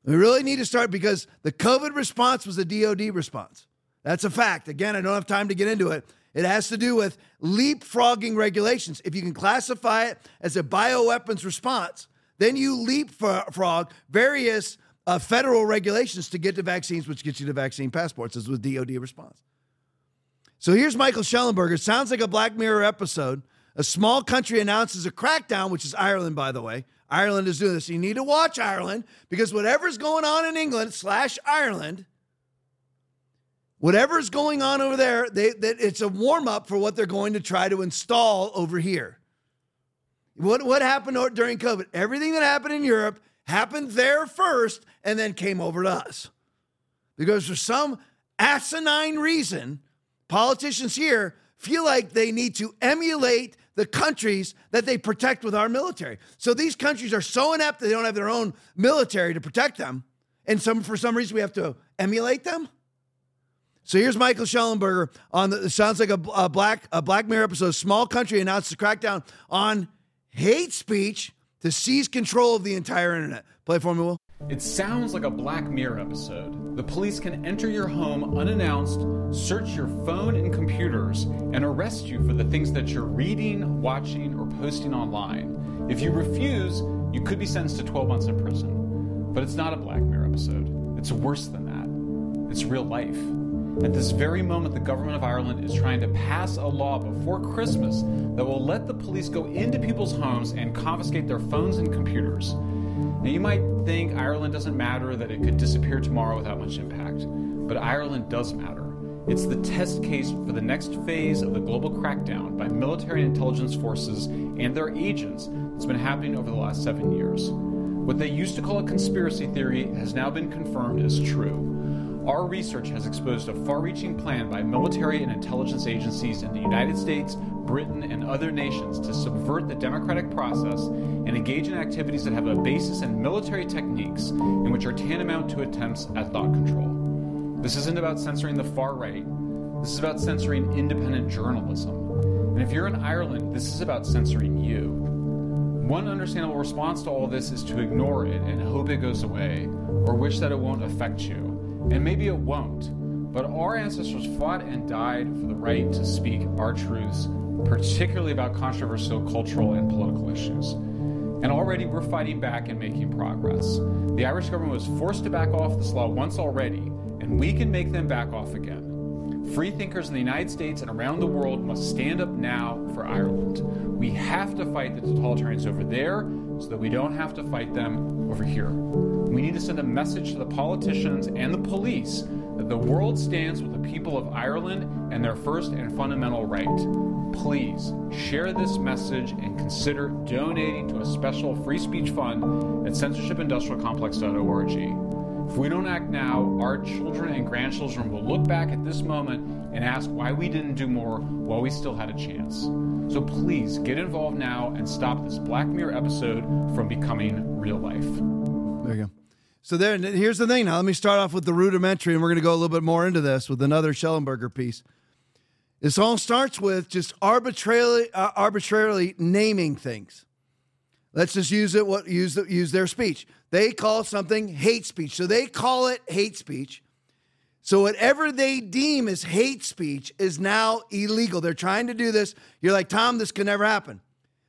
We really need to start because the COVID response was a DOD response. That's a fact. Again, I don't have time to get into it. It has to do with leapfrogging regulations. If you can classify it as a bioweapons response, then you leapfrog various uh, federal regulations to get to vaccines, which gets you to vaccine passports, as with DOD response. So here's Michael Shellenberger. Sounds like a Black Mirror episode. A small country announces a crackdown, which is Ireland, by the way. Ireland is doing this. You need to watch Ireland because whatever's going on in England slash Ireland, whatever's going on over there, they, that it's a warm up for what they're going to try to install over here. What, what happened during COVID? Everything that happened in Europe happened there first and then came over to us. Because for some asinine reason, politicians here feel like they need to emulate the countries that they protect with our military. So these countries are so inept that they don't have their own military to protect them. And some for some reason we have to emulate them. So here's Michael Shellenberger on the sounds like a, a black a Black Mirror episode. Small country announced a crackdown on hate speech to seize control of the entire internet. Play for me, Will. It sounds like a Black Mirror episode. The police can enter your home unannounced, search your phone and computers, and arrest you for the things that you're reading, watching, or posting online. If you refuse, you could be sentenced to 12 months in prison. But it's not a Black Mirror episode. It's worse than that. It's real life. At this very moment, the government of Ireland is trying to pass a law before Christmas that will let the police go into people's homes and confiscate their phones and computers. Now, you might think Ireland doesn't matter, that it could disappear tomorrow without much impact, but Ireland does matter. It's the test case for the next phase of the global crackdown by military intelligence forces and their agents that's been happening over the last seven years. What they used to call a conspiracy theory has now been confirmed as true. Our research has exposed a far reaching plan by military and intelligence agencies in the United States, Britain, and other nations to subvert the democratic process and engage in activities that have a basis in military techniques and which are tantamount to attempts at thought control. This isn't about censoring the far right, this is about censoring independent journalism. And if you're in Ireland, this is about censoring you. One understandable response to all this is to ignore it and hope it goes away, or wish that it won't affect you. And maybe it won't, but our ancestors fought and died for the right to speak our truths, particularly about controversial cultural and political issues. And already we're fighting back and making progress. The Irish government was forced to back off this law once already, and we can make them back off again. Free thinkers in the United States and around the world must stand up now for Ireland. We have to fight the totalitarians over there so that we don't have to fight them over here. We need to send a message to the politicians and the police that the world stands with the people of Ireland and their first and fundamental right. Please share this message and consider donating to a special free speech fund at censorshipindustrialcomplex.org. If we don't act now, our children and grandchildren will look back at this moment and ask why we didn't do more while we still had a chance. So please get involved now and stop this Black Mirror episode from becoming real life. There you go. So there, here's the thing. Now let me start off with the rudimentary, and we're going to go a little bit more into this with another Shellenberger piece. This all starts with just arbitrarily, uh, arbitrarily naming things. Let's just use it. What use use their speech? They call something hate speech, so they call it hate speech. So whatever they deem as hate speech is now illegal. They're trying to do this. You're like Tom, this can never happen.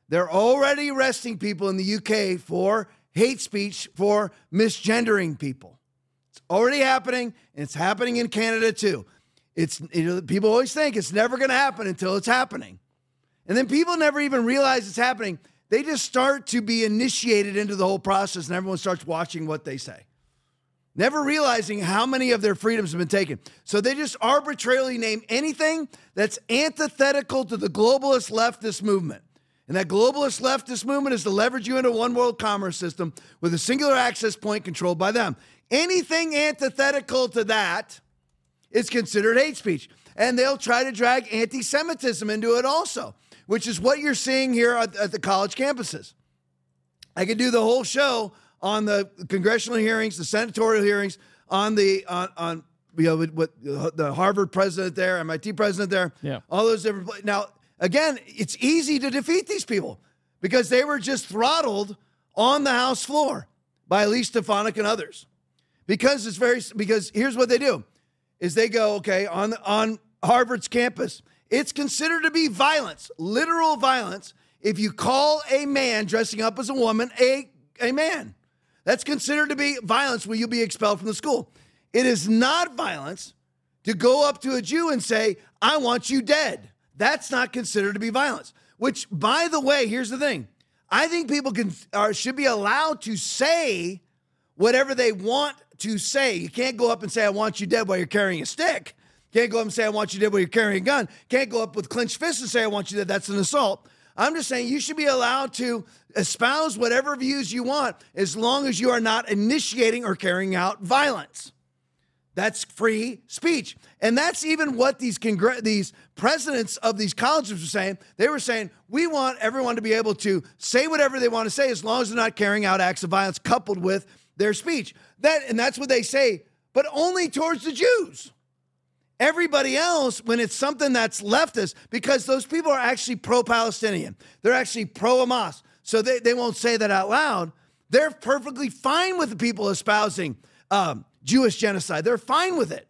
They're already arresting people in the UK for hate speech for misgendering people. It's already happening, and it's happening in Canada too. It's you know, people always think it's never going to happen until it's happening. And then people never even realize it's happening. They just start to be initiated into the whole process, and everyone starts watching what they say, never realizing how many of their freedoms have been taken. So they just arbitrarily name anything that's antithetical to the globalist leftist movement. And that globalist leftist movement is to leverage you into one world commerce system with a singular access point controlled by them. Anything antithetical to that is considered hate speech. And they'll try to drag anti Semitism into it also, which is what you're seeing here at, at the college campuses. I could do the whole show on the congressional hearings, the senatorial hearings, on the on, on you know with, with, the Harvard president there, MIT president there, yeah, all those different. Now Again, it's easy to defeat these people because they were just throttled on the House floor by Elise Stefanik and others. Because it's very because here's what they do is they go, okay, on on Harvard's campus, it's considered to be violence, literal violence, if you call a man dressing up as a woman a, a man. That's considered to be violence where you'll be expelled from the school. It is not violence to go up to a Jew and say, I want you dead. That's not considered to be violence. Which, by the way, here's the thing I think people can or should be allowed to say whatever they want to say. You can't go up and say, I want you dead while you're carrying a stick. Can't go up and say, I want you dead while you're carrying a gun. Can't go up with clenched fists and say, I want you dead. That's an assault. I'm just saying you should be allowed to espouse whatever views you want as long as you are not initiating or carrying out violence. That's free speech. And that's even what these congr- these presidents of these colleges were saying. They were saying, we want everyone to be able to say whatever they want to say as long as they're not carrying out acts of violence coupled with their speech. That and that's what they say, but only towards the Jews. Everybody else, when it's something that's leftist, because those people are actually pro-Palestinian. They're actually pro-Hamas. So they, they won't say that out loud. They're perfectly fine with the people espousing um, Jewish genocide. They're fine with it.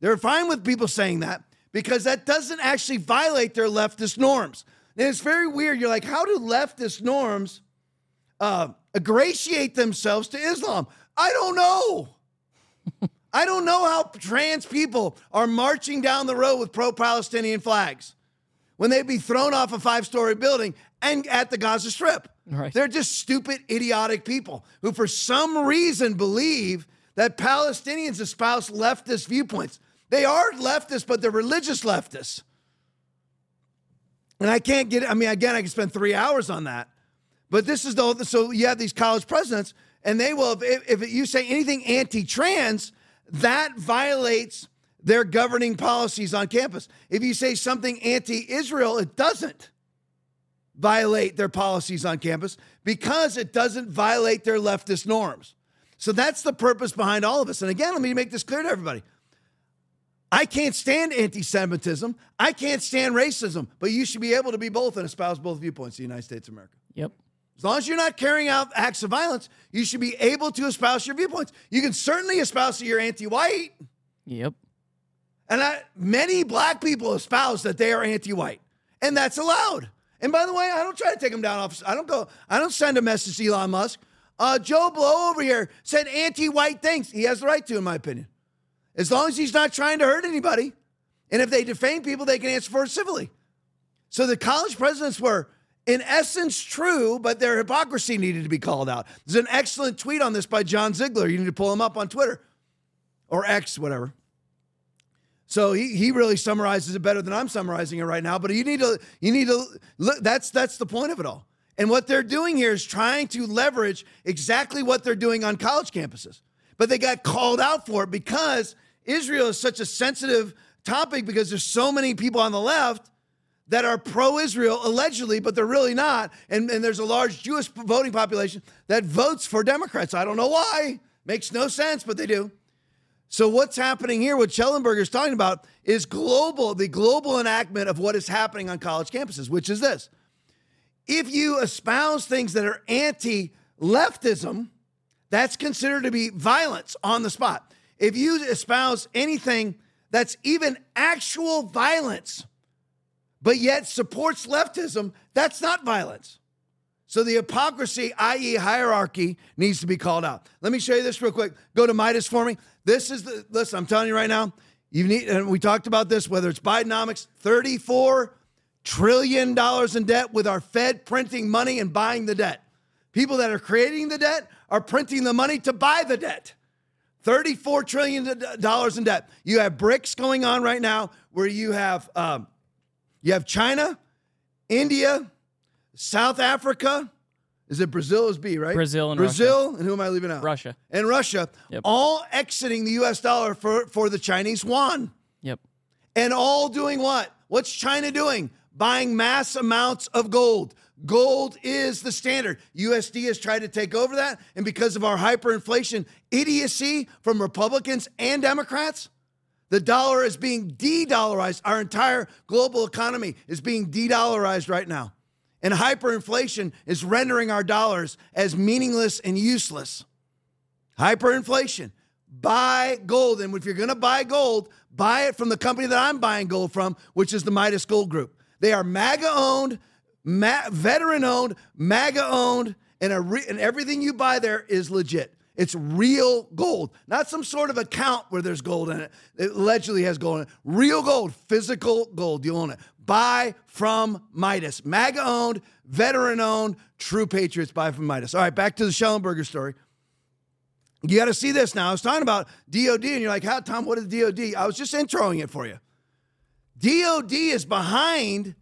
They're fine with people saying that because that doesn't actually violate their leftist norms. And it's very weird. You're like, how do leftist norms uh, ingratiate themselves to Islam? I don't know. I don't know how trans people are marching down the road with pro Palestinian flags when they'd be thrown off a five story building and at the Gaza Strip. Right. They're just stupid, idiotic people who, for some reason, believe that Palestinians espouse leftist viewpoints. They are leftists, but they're religious leftists. And I can't get, I mean, again, I can spend three hours on that. But this is the, so you have these college presidents, and they will, if, if you say anything anti trans, that violates their governing policies on campus. If you say something anti Israel, it doesn't violate their policies on campus because it doesn't violate their leftist norms. So that's the purpose behind all of us. And again, let me make this clear to everybody. I can't stand anti Semitism. I can't stand racism, but you should be able to be both and espouse both viewpoints in the United States of America. Yep. As long as you're not carrying out acts of violence, you should be able to espouse your viewpoints. You can certainly espouse that you're anti white. Yep. And I, many black people espouse that they are anti white, and that's allowed. And by the way, I don't try to take them down off. I don't go, I don't send a message to Elon Musk. Uh, Joe Blow over here said anti white things. He has the right to, in my opinion. As long as he's not trying to hurt anybody. And if they defame people, they can answer for it civilly. So the college presidents were, in essence, true, but their hypocrisy needed to be called out. There's an excellent tweet on this by John Ziegler. You need to pull him up on Twitter or X, whatever. So he, he really summarizes it better than I'm summarizing it right now. But you need to you need to look. That's that's the point of it all. And what they're doing here is trying to leverage exactly what they're doing on college campuses. But they got called out for it because Israel is such a sensitive topic because there's so many people on the left that are pro Israel allegedly, but they're really not. And, and there's a large Jewish voting population that votes for Democrats. I don't know why. Makes no sense, but they do. So what's happening here, what Shellenberger is talking about, is global, the global enactment of what is happening on college campuses, which is this if you espouse things that are anti leftism, that's considered to be violence on the spot. If you espouse anything that's even actual violence, but yet supports leftism, that's not violence. So the hypocrisy, i.e., hierarchy, needs to be called out. Let me show you this real quick. Go to Midas for me. This is the listen. I'm telling you right now. You need, and we talked about this. Whether it's Bidenomics, 34 trillion dollars in debt with our Fed printing money and buying the debt. People that are creating the debt are printing the money to buy the debt. $34 trillion in debt. You have BRICS going on right now where you have, um, you have China, India, South Africa. Is it Brazil is B, right? Brazil and Brazil, Russia. and who am I leaving out? Russia. And Russia, Yep. all exiting the US dollar for, for the Chinese yuan. Yep. And all doing what? What's China doing? Buying mass amounts of gold. Gold is the standard. USD has tried to take over that. And because of our hyperinflation idiocy from Republicans and Democrats, the dollar is being de dollarized. Our entire global economy is being de dollarized right now. And hyperinflation is rendering our dollars as meaningless and useless. Hyperinflation. Buy gold. And if you're going to buy gold, buy it from the company that I'm buying gold from, which is the Midas Gold Group. They are MAGA owned, ma- veteran owned, MAGA owned, and, re- and everything you buy there is legit. It's real gold, not some sort of account where there's gold in it. It allegedly has gold in it. Real gold, physical gold. You own it. Buy from Midas. MAGA owned, veteran owned, true patriots buy from Midas. All right, back to the Shellenberger story. You got to see this now. I was talking about DOD, and you're like, how, Tom, what is DOD? I was just introing it for you. DOD is behind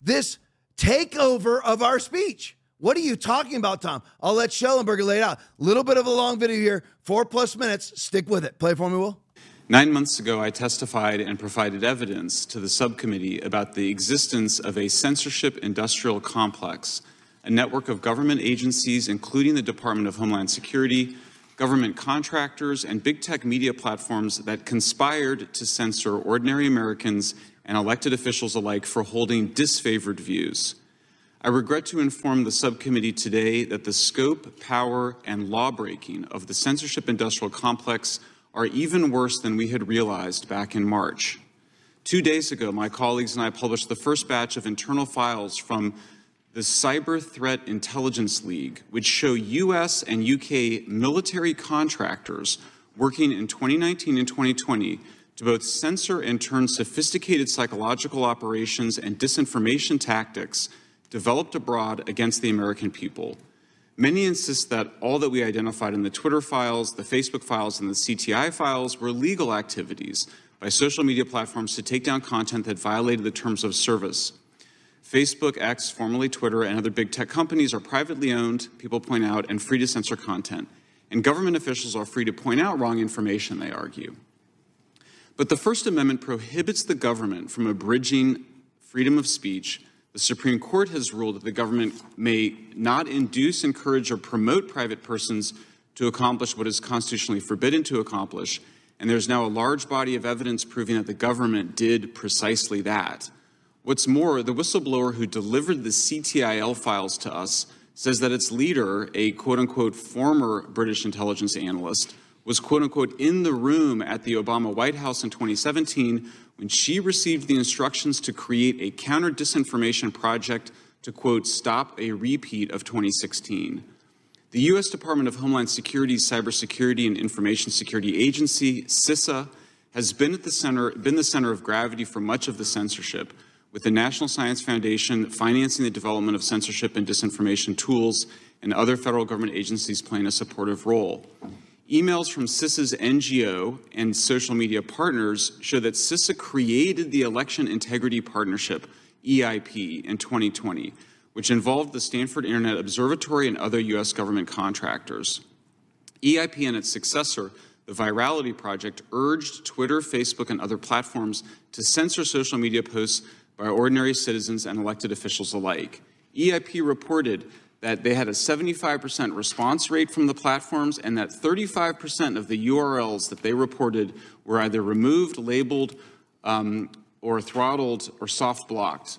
this takeover of our speech. What are you talking about, Tom? I'll let Shellenberger lay it out. Little bit of a long video here, four plus minutes. Stick with it. Play for me, Will. Nine months ago, I testified and provided evidence to the subcommittee about the existence of a censorship industrial complex, a network of government agencies, including the Department of Homeland Security, government contractors, and big tech media platforms that conspired to censor ordinary Americans and elected officials alike for holding disfavored views. I regret to inform the subcommittee today that the scope, power, and lawbreaking of the censorship industrial complex are even worse than we had realized back in March. Two days ago, my colleagues and I published the first batch of internal files from the Cyber Threat Intelligence League, which show US and UK military contractors working in 2019 and 2020 to both censor and turn sophisticated psychological operations and disinformation tactics developed abroad against the American people. Many insist that all that we identified in the Twitter files, the Facebook files, and the CTI files were legal activities by social media platforms to take down content that violated the terms of service. Facebook, X, formerly Twitter, and other big tech companies are privately owned, people point out, and free to censor content. And government officials are free to point out wrong information, they argue. But the First Amendment prohibits the government from abridging freedom of speech the Supreme Court has ruled that the government may not induce, encourage, or promote private persons to accomplish what is constitutionally forbidden to accomplish. And there's now a large body of evidence proving that the government did precisely that. What's more, the whistleblower who delivered the CTIL files to us says that its leader, a quote unquote former British intelligence analyst, was quote unquote in the room at the Obama White House in 2017 when she received the instructions to create a counter disinformation project to, quote, stop a repeat of 2016. The U.S. Department of Homeland Security's Cybersecurity and Information Security Agency, CISA, has been at the center, been the center of gravity for much of the censorship, with the National Science Foundation financing the development of censorship and disinformation tools and other federal government agencies playing a supportive role. Emails from CISA's NGO and social media partners show that CISA created the Election Integrity Partnership, EIP, in 2020, which involved the Stanford Internet Observatory and other U.S. government contractors. EIP and its successor, the Virality Project, urged Twitter, Facebook, and other platforms to censor social media posts by ordinary citizens and elected officials alike. EIP reported that they had a 75% response rate from the platforms and that 35% of the URLs that they reported were either removed, labeled, um, or throttled or soft blocked.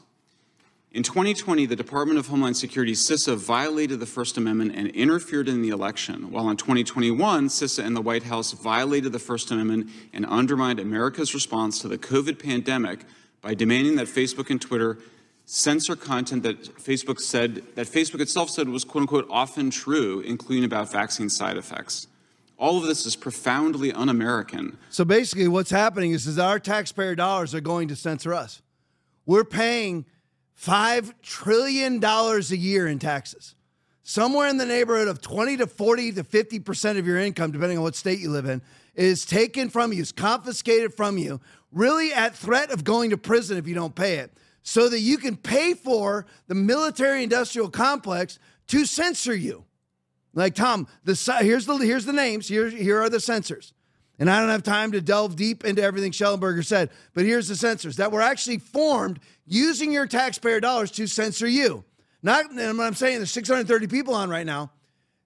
In 2020, the Department of Homeland Security, CISA, violated the First Amendment and interfered in the election, while in 2021, CISA and the White House violated the First Amendment and undermined America's response to the COVID pandemic by demanding that Facebook and Twitter censor content that Facebook said, that Facebook itself said was quote unquote often true, including about vaccine side effects. All of this is profoundly un American. So basically, what's happening is, is our taxpayer dollars are going to censor us. We're paying $5 trillion a year in taxes. Somewhere in the neighborhood of 20 to 40 to 50% of your income, depending on what state you live in, is taken from you, is confiscated from you, really at threat of going to prison if you don't pay it so that you can pay for the military industrial complex to censor you. Like Tom, the here's the here's the names. Here here are the censors. And I don't have time to delve deep into everything Shellenberger said, but here's the censors that were actually formed using your taxpayer dollars to censor you. Not and I'm saying there's 630 people on right now.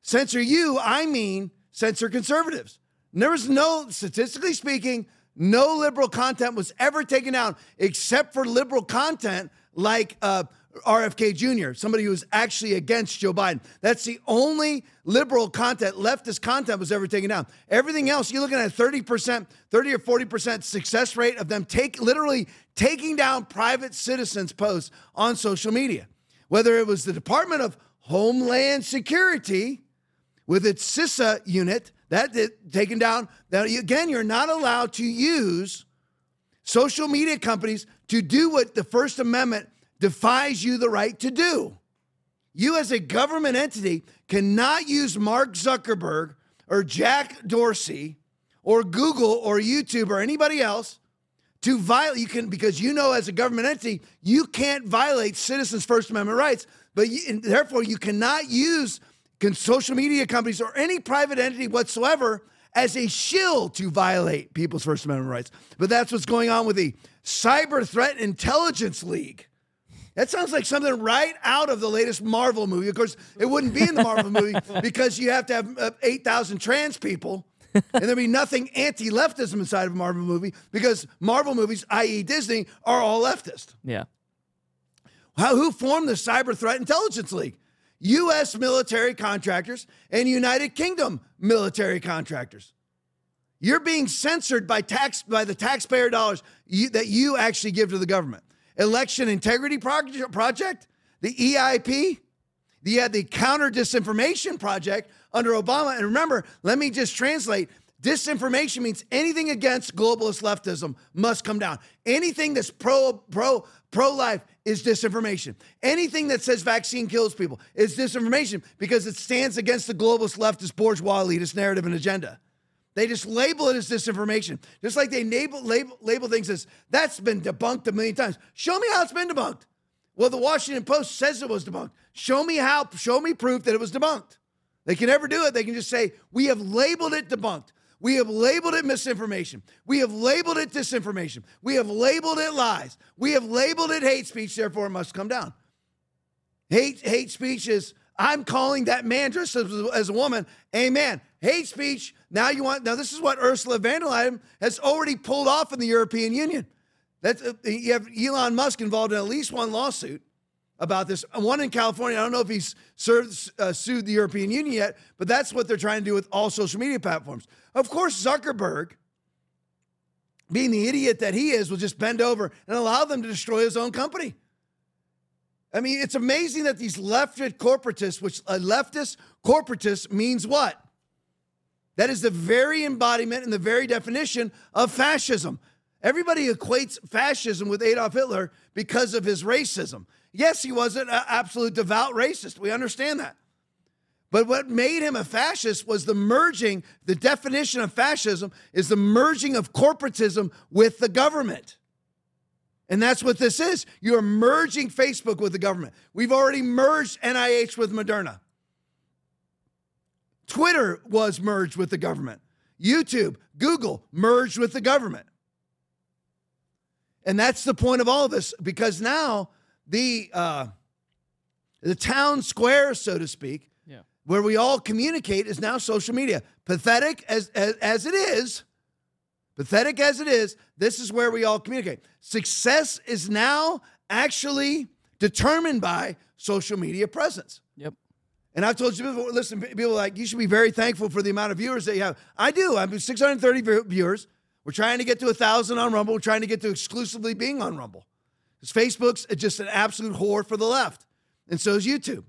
Censor you, I mean censor conservatives. There was no, statistically speaking, no liberal content was ever taken down except for liberal content like uh, RFK Jr., somebody who was actually against Joe Biden. That's the only liberal content, leftist content was ever taken down. Everything else, you're looking at a 30%, 30 or 40% success rate of them take literally taking down private citizens' posts on social media. Whether it was the Department of Homeland Security with its CISA unit, that taken down. Now, again, you're not allowed to use social media companies to do what the First Amendment defies you the right to do. You, as a government entity, cannot use Mark Zuckerberg or Jack Dorsey or Google or YouTube or anybody else to violate. You can, because you know, as a government entity, you can't violate citizens' First Amendment rights, but you, therefore you cannot use social media companies or any private entity whatsoever as a shill to violate people's First Amendment rights. But that's what's going on with the Cyber Threat Intelligence League. That sounds like something right out of the latest Marvel movie. Of course, it wouldn't be in the Marvel movie because you have to have uh, 8,000 trans people and there'd be nothing anti leftism inside of a Marvel movie because Marvel movies, i.e., Disney, are all leftist. Yeah. How, who formed the Cyber Threat Intelligence League? U.S. military contractors and United Kingdom military contractors. You're being censored by tax by the taxpayer dollars you, that you actually give to the government. Election Integrity Project, the EIP, the, uh, the Counter Disinformation Project under Obama. And remember, let me just translate. Disinformation means anything against globalist leftism must come down. Anything that's pro pro pro life is disinformation. Anything that says vaccine kills people is disinformation because it stands against the globalist leftist bourgeois elitist narrative and agenda. They just label it as disinformation, just like they label, label, label things as that's been debunked a million times. Show me how it's been debunked. Well, the Washington Post says it was debunked. Show me how, show me proof that it was debunked. They can never do it. They can just say, we have labeled it debunked. We have labeled it misinformation. We have labeled it disinformation. We have labeled it lies. We have labeled it hate speech, therefore it must come down. Hate, hate speech is, I'm calling that man dressed as, as a woman a man. Hate speech, now you want, now this is what Ursula von der Leyen has already pulled off in the European Union. That's, uh, you have Elon Musk involved in at least one lawsuit about this. One in California. I don't know if he's served, uh, sued the European Union yet, but that's what they're trying to do with all social media platforms. Of course, Zuckerberg, being the idiot that he is, will just bend over and allow them to destroy his own company. I mean, it's amazing that these leftist corporatists, which a leftist corporatist means what? That is the very embodiment and the very definition of fascism. Everybody equates fascism with Adolf Hitler because of his racism. Yes, he was an uh, absolute devout racist. We understand that. But what made him a fascist was the merging, the definition of fascism is the merging of corporatism with the government. And that's what this is. You're merging Facebook with the government. We've already merged NIH with Moderna. Twitter was merged with the government. YouTube, Google merged with the government. And that's the point of all of this because now the uh, the town square, so to speak, yeah. where we all communicate, is now social media. Pathetic as, as as it is, pathetic as it is, this is where we all communicate. Success is now actually determined by social media presence. Yep. And I've told you before, listen, people like, you should be very thankful for the amount of viewers that you have. I do. I'm 630 viewers. We're trying to get to a thousand on Rumble. We're trying to get to exclusively being on Rumble. Because Facebook's just an absolute whore for the left, and so is YouTube.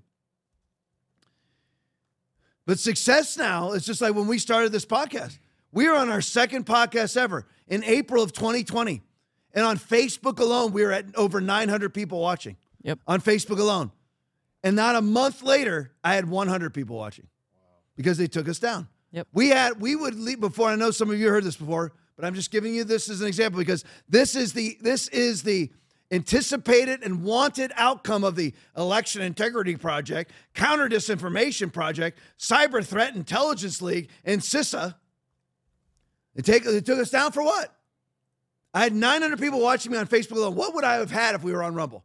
But success now is just like when we started this podcast. We are on our second podcast ever in April of 2020. And on Facebook alone, we were at over 900 people watching. Yep. On Facebook alone. And not a month later, I had 100 people watching because they took us down. Yep. We had, we would leave before, I know some of you heard this before, but I'm just giving you this as an example because this is the, this is the, anticipated and wanted outcome of the Election Integrity Project, Counter Disinformation Project, Cyber Threat Intelligence League, and CISA. They, take, took us down for what? I had 900 people watching me on Facebook alone. What would I have had if we were on Rumble?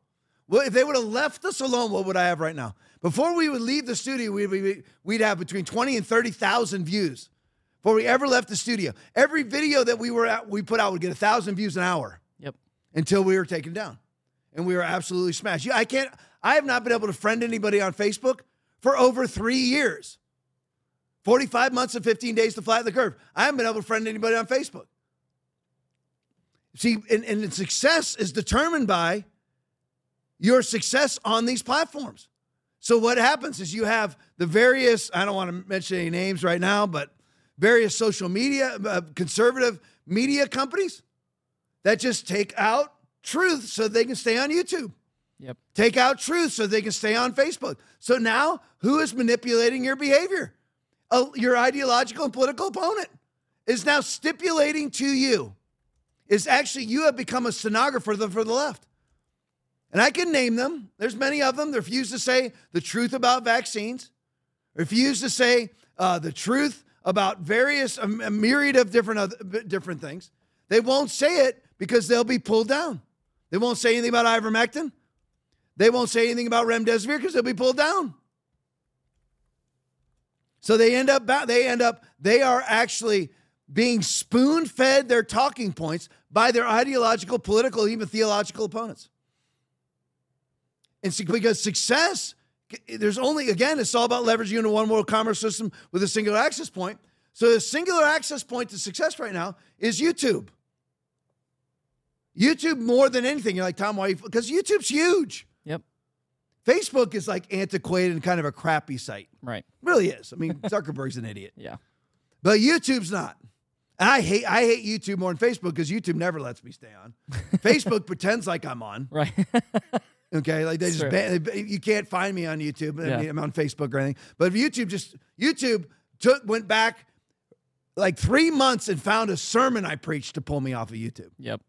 Well, if they would have left us alone, what would I have right now? Before we would leave the studio, we'd, we'd have between 20 and 30,000 views. Before we ever left the studio, every video that we were at, we put out would get a thousand views an hour. Until we were taken down. and we were absolutely smashed. I can't. I have not been able to friend anybody on Facebook for over three years. 45 months and 15 days to flatten the curve. I haven't been able to friend anybody on Facebook. See, and, and success is determined by your success on these platforms. So what happens is you have the various, I don't want to mention any names right now, but various social media, uh, conservative media companies that just take out truth so they can stay on YouTube. Yep. Take out truth so they can stay on Facebook. So now who is manipulating your behavior? Uh, your ideological and political opponent is now stipulating to you is actually you have become a stenographer for the, left. And I can name them. There's many of them. They refuse to say the truth about vaccines, refuse to say uh, the truth about various a, myriad of different other, different things. They won't say it because they'll be pulled down. They won't say anything about ivermectin. They won't say anything about remdesivir because they'll be pulled down. So they end up they end up they are actually being spoon fed their talking points by their ideological, political, even theological opponents. And because success, there's only, again, it's all about leveraging a one world commerce system with a singular access point. So the singular access point to success right now is YouTube. YouTube more than anything. You're like, Tom, why? Because YouTube's huge. Yep. Facebook is like antiquated and kind of a crappy site. Right. Really is. I mean, Zuckerberg's an idiot. Yeah. But YouTube's not. And I hate I hate YouTube more than Facebook because YouTube never lets me stay on. Facebook pretends like I'm on. Right. okay, like they It's just ban, you can't find me on YouTube. I Yeah. mean, I'm on Facebook or anything. But if YouTube just YouTube took went back like three months and found a sermon I preached to pull me off of YouTube. Yep.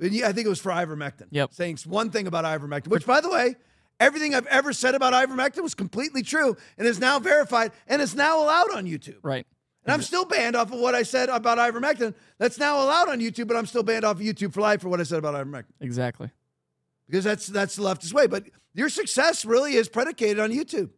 I think it was for ivermectin. Yep. Saying one thing about ivermectin, which by the way, everything I've ever said about ivermectin was completely true and is now verified and is now allowed on YouTube. Right. And I'm still banned off of what I said about ivermectin. That's now allowed on YouTube, but I'm still banned off of YouTube for life for what I said about ivermectin Exactly. because that's that's the leftist way. But your success really is predicated on YouTube.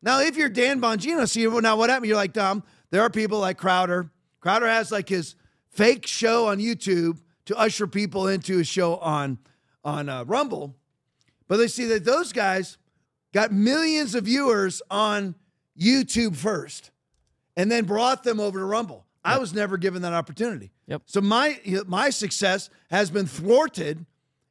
Now, if you're Dan Bongino, see now what happened? You're like Tom. There are people like Crowder. Crowder has like his fake show on YouTube to usher people into a show on on uh, Rumble, but they see that those guys got millions of viewers on YouTube first, and then brought them over to Rumble. I was never given that opportunity. Yep. So my my success has been thwarted.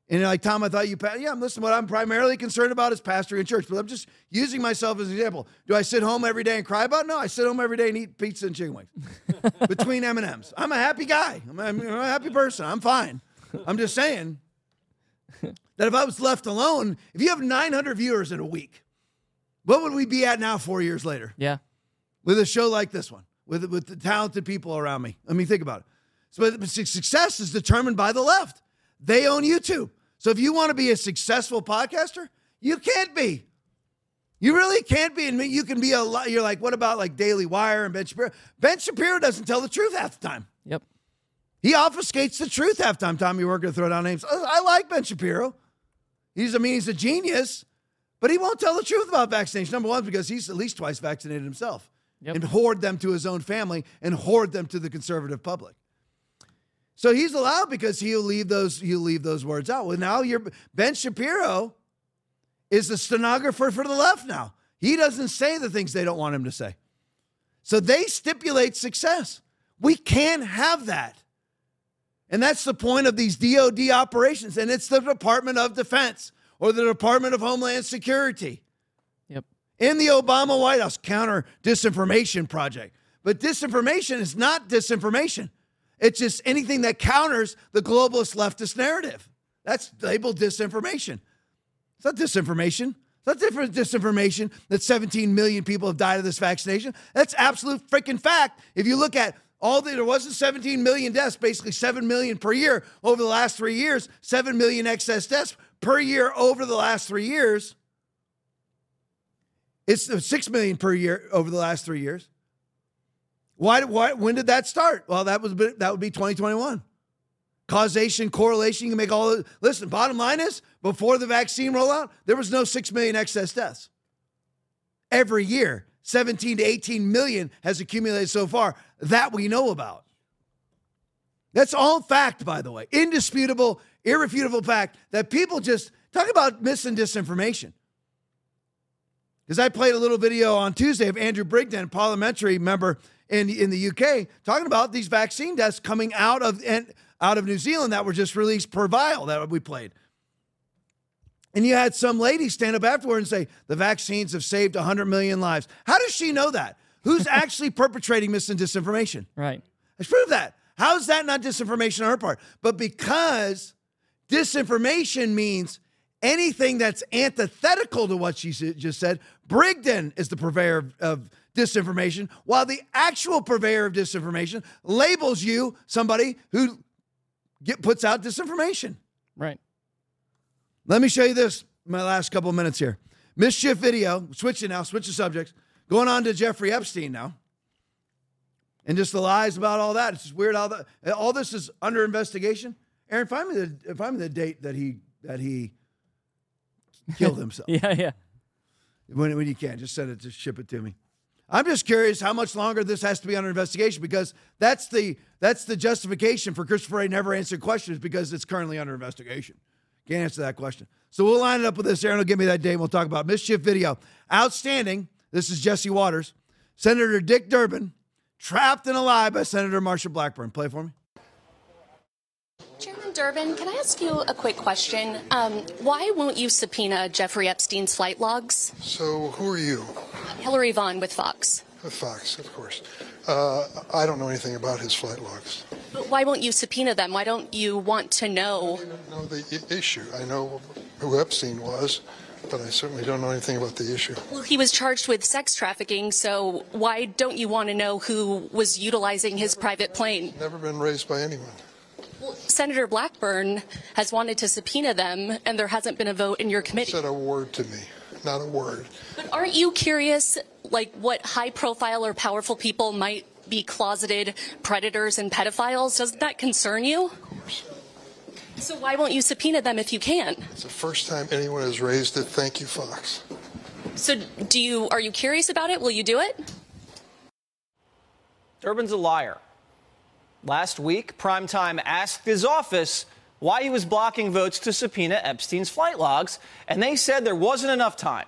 And like Tom, I thought you, pa- yeah. Listen, what I'm primarily concerned about is pastoring a church, but I'm just using myself as an example. Do I sit home every day and cry about? it? No, I sit home every day and eat pizza and chicken wings between M and M's. I'm a happy guy. I'm a, I'm a happy person. I'm fine. I'm just saying that if I was left alone, if you have 900 viewers in a week, what would we be at now? Four years later Yeah. with a show like this one, with with the talented people around me. I mean, think about it. So, but success is determined by the left. They own YouTube. So if you want to be a successful podcaster, you can't be. You really can't be. And you can be a lot. You're like, what about like Daily Wire and Ben Shapiro? Ben Shapiro doesn't tell the truth half the time. Yep. He obfuscates the truth half the time. Tommy, we're going to throw down names. I I like Ben Shapiro. He's, I mean, he's a genius, but he won't tell the truth about vaccination. Number one, because he's at least twice vaccinated himself Yep. and hoard them to his own family and hoard them to the conservative public. So he's allowed because he'll leave those he'll leave those words out. Well, now you're Ben Shapiro is the stenographer for the left now. He doesn't say the things they don't want him to say. So they stipulate success. We can't have that. And that's the point of these DOD operations. And it's the Department of Defense or the Department of Homeland Security Yep. in the Obama White House counter disinformation project. But disinformation is not disinformation. It's just anything that counters the globalist leftist narrative. That's labeled disinformation. It's not disinformation. It's not different disinformation that 17 million people have died of this vaccination. That's absolute freaking fact. If you look at all the, there wasn't 17 million deaths, basically 7 million per year over the last three years, 7 million excess deaths per year over the last three years. It's uh, 6 million per year over the last three years. Why, why, when did that start? Well, that was that would be 2021. Causation, correlation, you can make all the listen, bottom line is before the vaccine rollout, there was no 6 million excess deaths. Every year, 17 to 18 million has accumulated so far that we know about. That's all fact, by the way. Indisputable, irrefutable fact that people just talk about mis and disinformation. Because I played a little video on Tuesday of Andrew Bridgen, parliamentary member in, in the UK, talking about these vaccine deaths coming out of and out of New Zealand that were just released per vial that we played. And you had some lady stand up afterward and say, the vaccines have saved 100 million lives. How does she know that? Who's actually perpetrating mis and disinformation? Right. Let's prove that. How is that not disinformation on her part? But because disinformation means anything that's antithetical to what she just said, Bridgen is the purveyor of, of disinformation, while the actual purveyor of disinformation labels you somebody who get, puts out disinformation. Right. Let me show you this my last couple of minutes here. Mischief video, switching now, switch the subjects. Going on to Jeffrey Epstein now. And just the lies about all that. It's just weird how that all this is under investigation. Aaron, find me the find me the date that he that he killed himself. yeah, yeah. When, when you can, just send it just ship it to me. I'm just curious how much longer this has to be under investigation because that's the that's the justification for Christopher A. never answering questions because it's currently under investigation. Can't answer that question. So we'll line it up with this. Aaron will give me that date. And We'll talk about mischief video. Outstanding. This is Jesse Watters, Senator Dick Durbin, trapped and alive by Senator Marsha Blackburn. Play for me. Durbin, can I ask you a quick question? Um, why won't you subpoena Jeffrey Epstein's flight logs? So, who are you? Hillary Vaughn with Fox. With Fox, of course. Uh, I don't know anything about his flight logs. But why won't you subpoena them? Why don't you want to know? I don't know the issue. I know who Epstein was, but I certainly don't know anything about the issue. Well, he was charged with sex trafficking, so why don't you want to know who was utilizing his private plane? Never been raised by anyone. Well, Senator Blackburn has wanted to subpoena them, and there hasn't been a vote in your committee. Said a word to me, not a word. But aren't you curious, like what high-profile or powerful people might be closeted predators and pedophiles? Doesn't that concern you? Of course. So why won't you subpoena them if you can? It's the first time anyone has raised it. Thank you, Fox. So do you are you curious about it? Will you do it? Durbin's a liar. Last week, Primetime asked his office why he was blocking votes to subpoena Epstein's flight logs, and they said there wasn't enough time.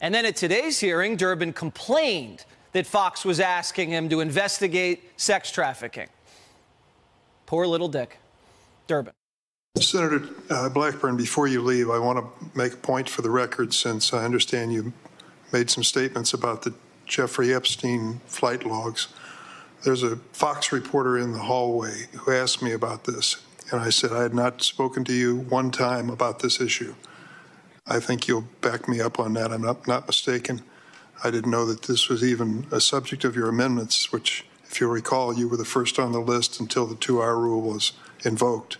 And then at today's hearing, Durbin complained that Fox was asking him to investigate sex trafficking. Poor little Dick. Durbin. Senator uh, Blackburn, before you leave, I want to make a point for the record since I understand you made some statements about the Jeffrey Epstein flight logs. There's a Fox reporter in the hallway who asked me about this, and I said I had not spoken to you one time about this issue. I think you'll back me up on that. I'm not, not mistaken. I didn't know that this was even a subject of your amendments, which, if you'll recall, you were the first on the list until the two hour rule was invoked.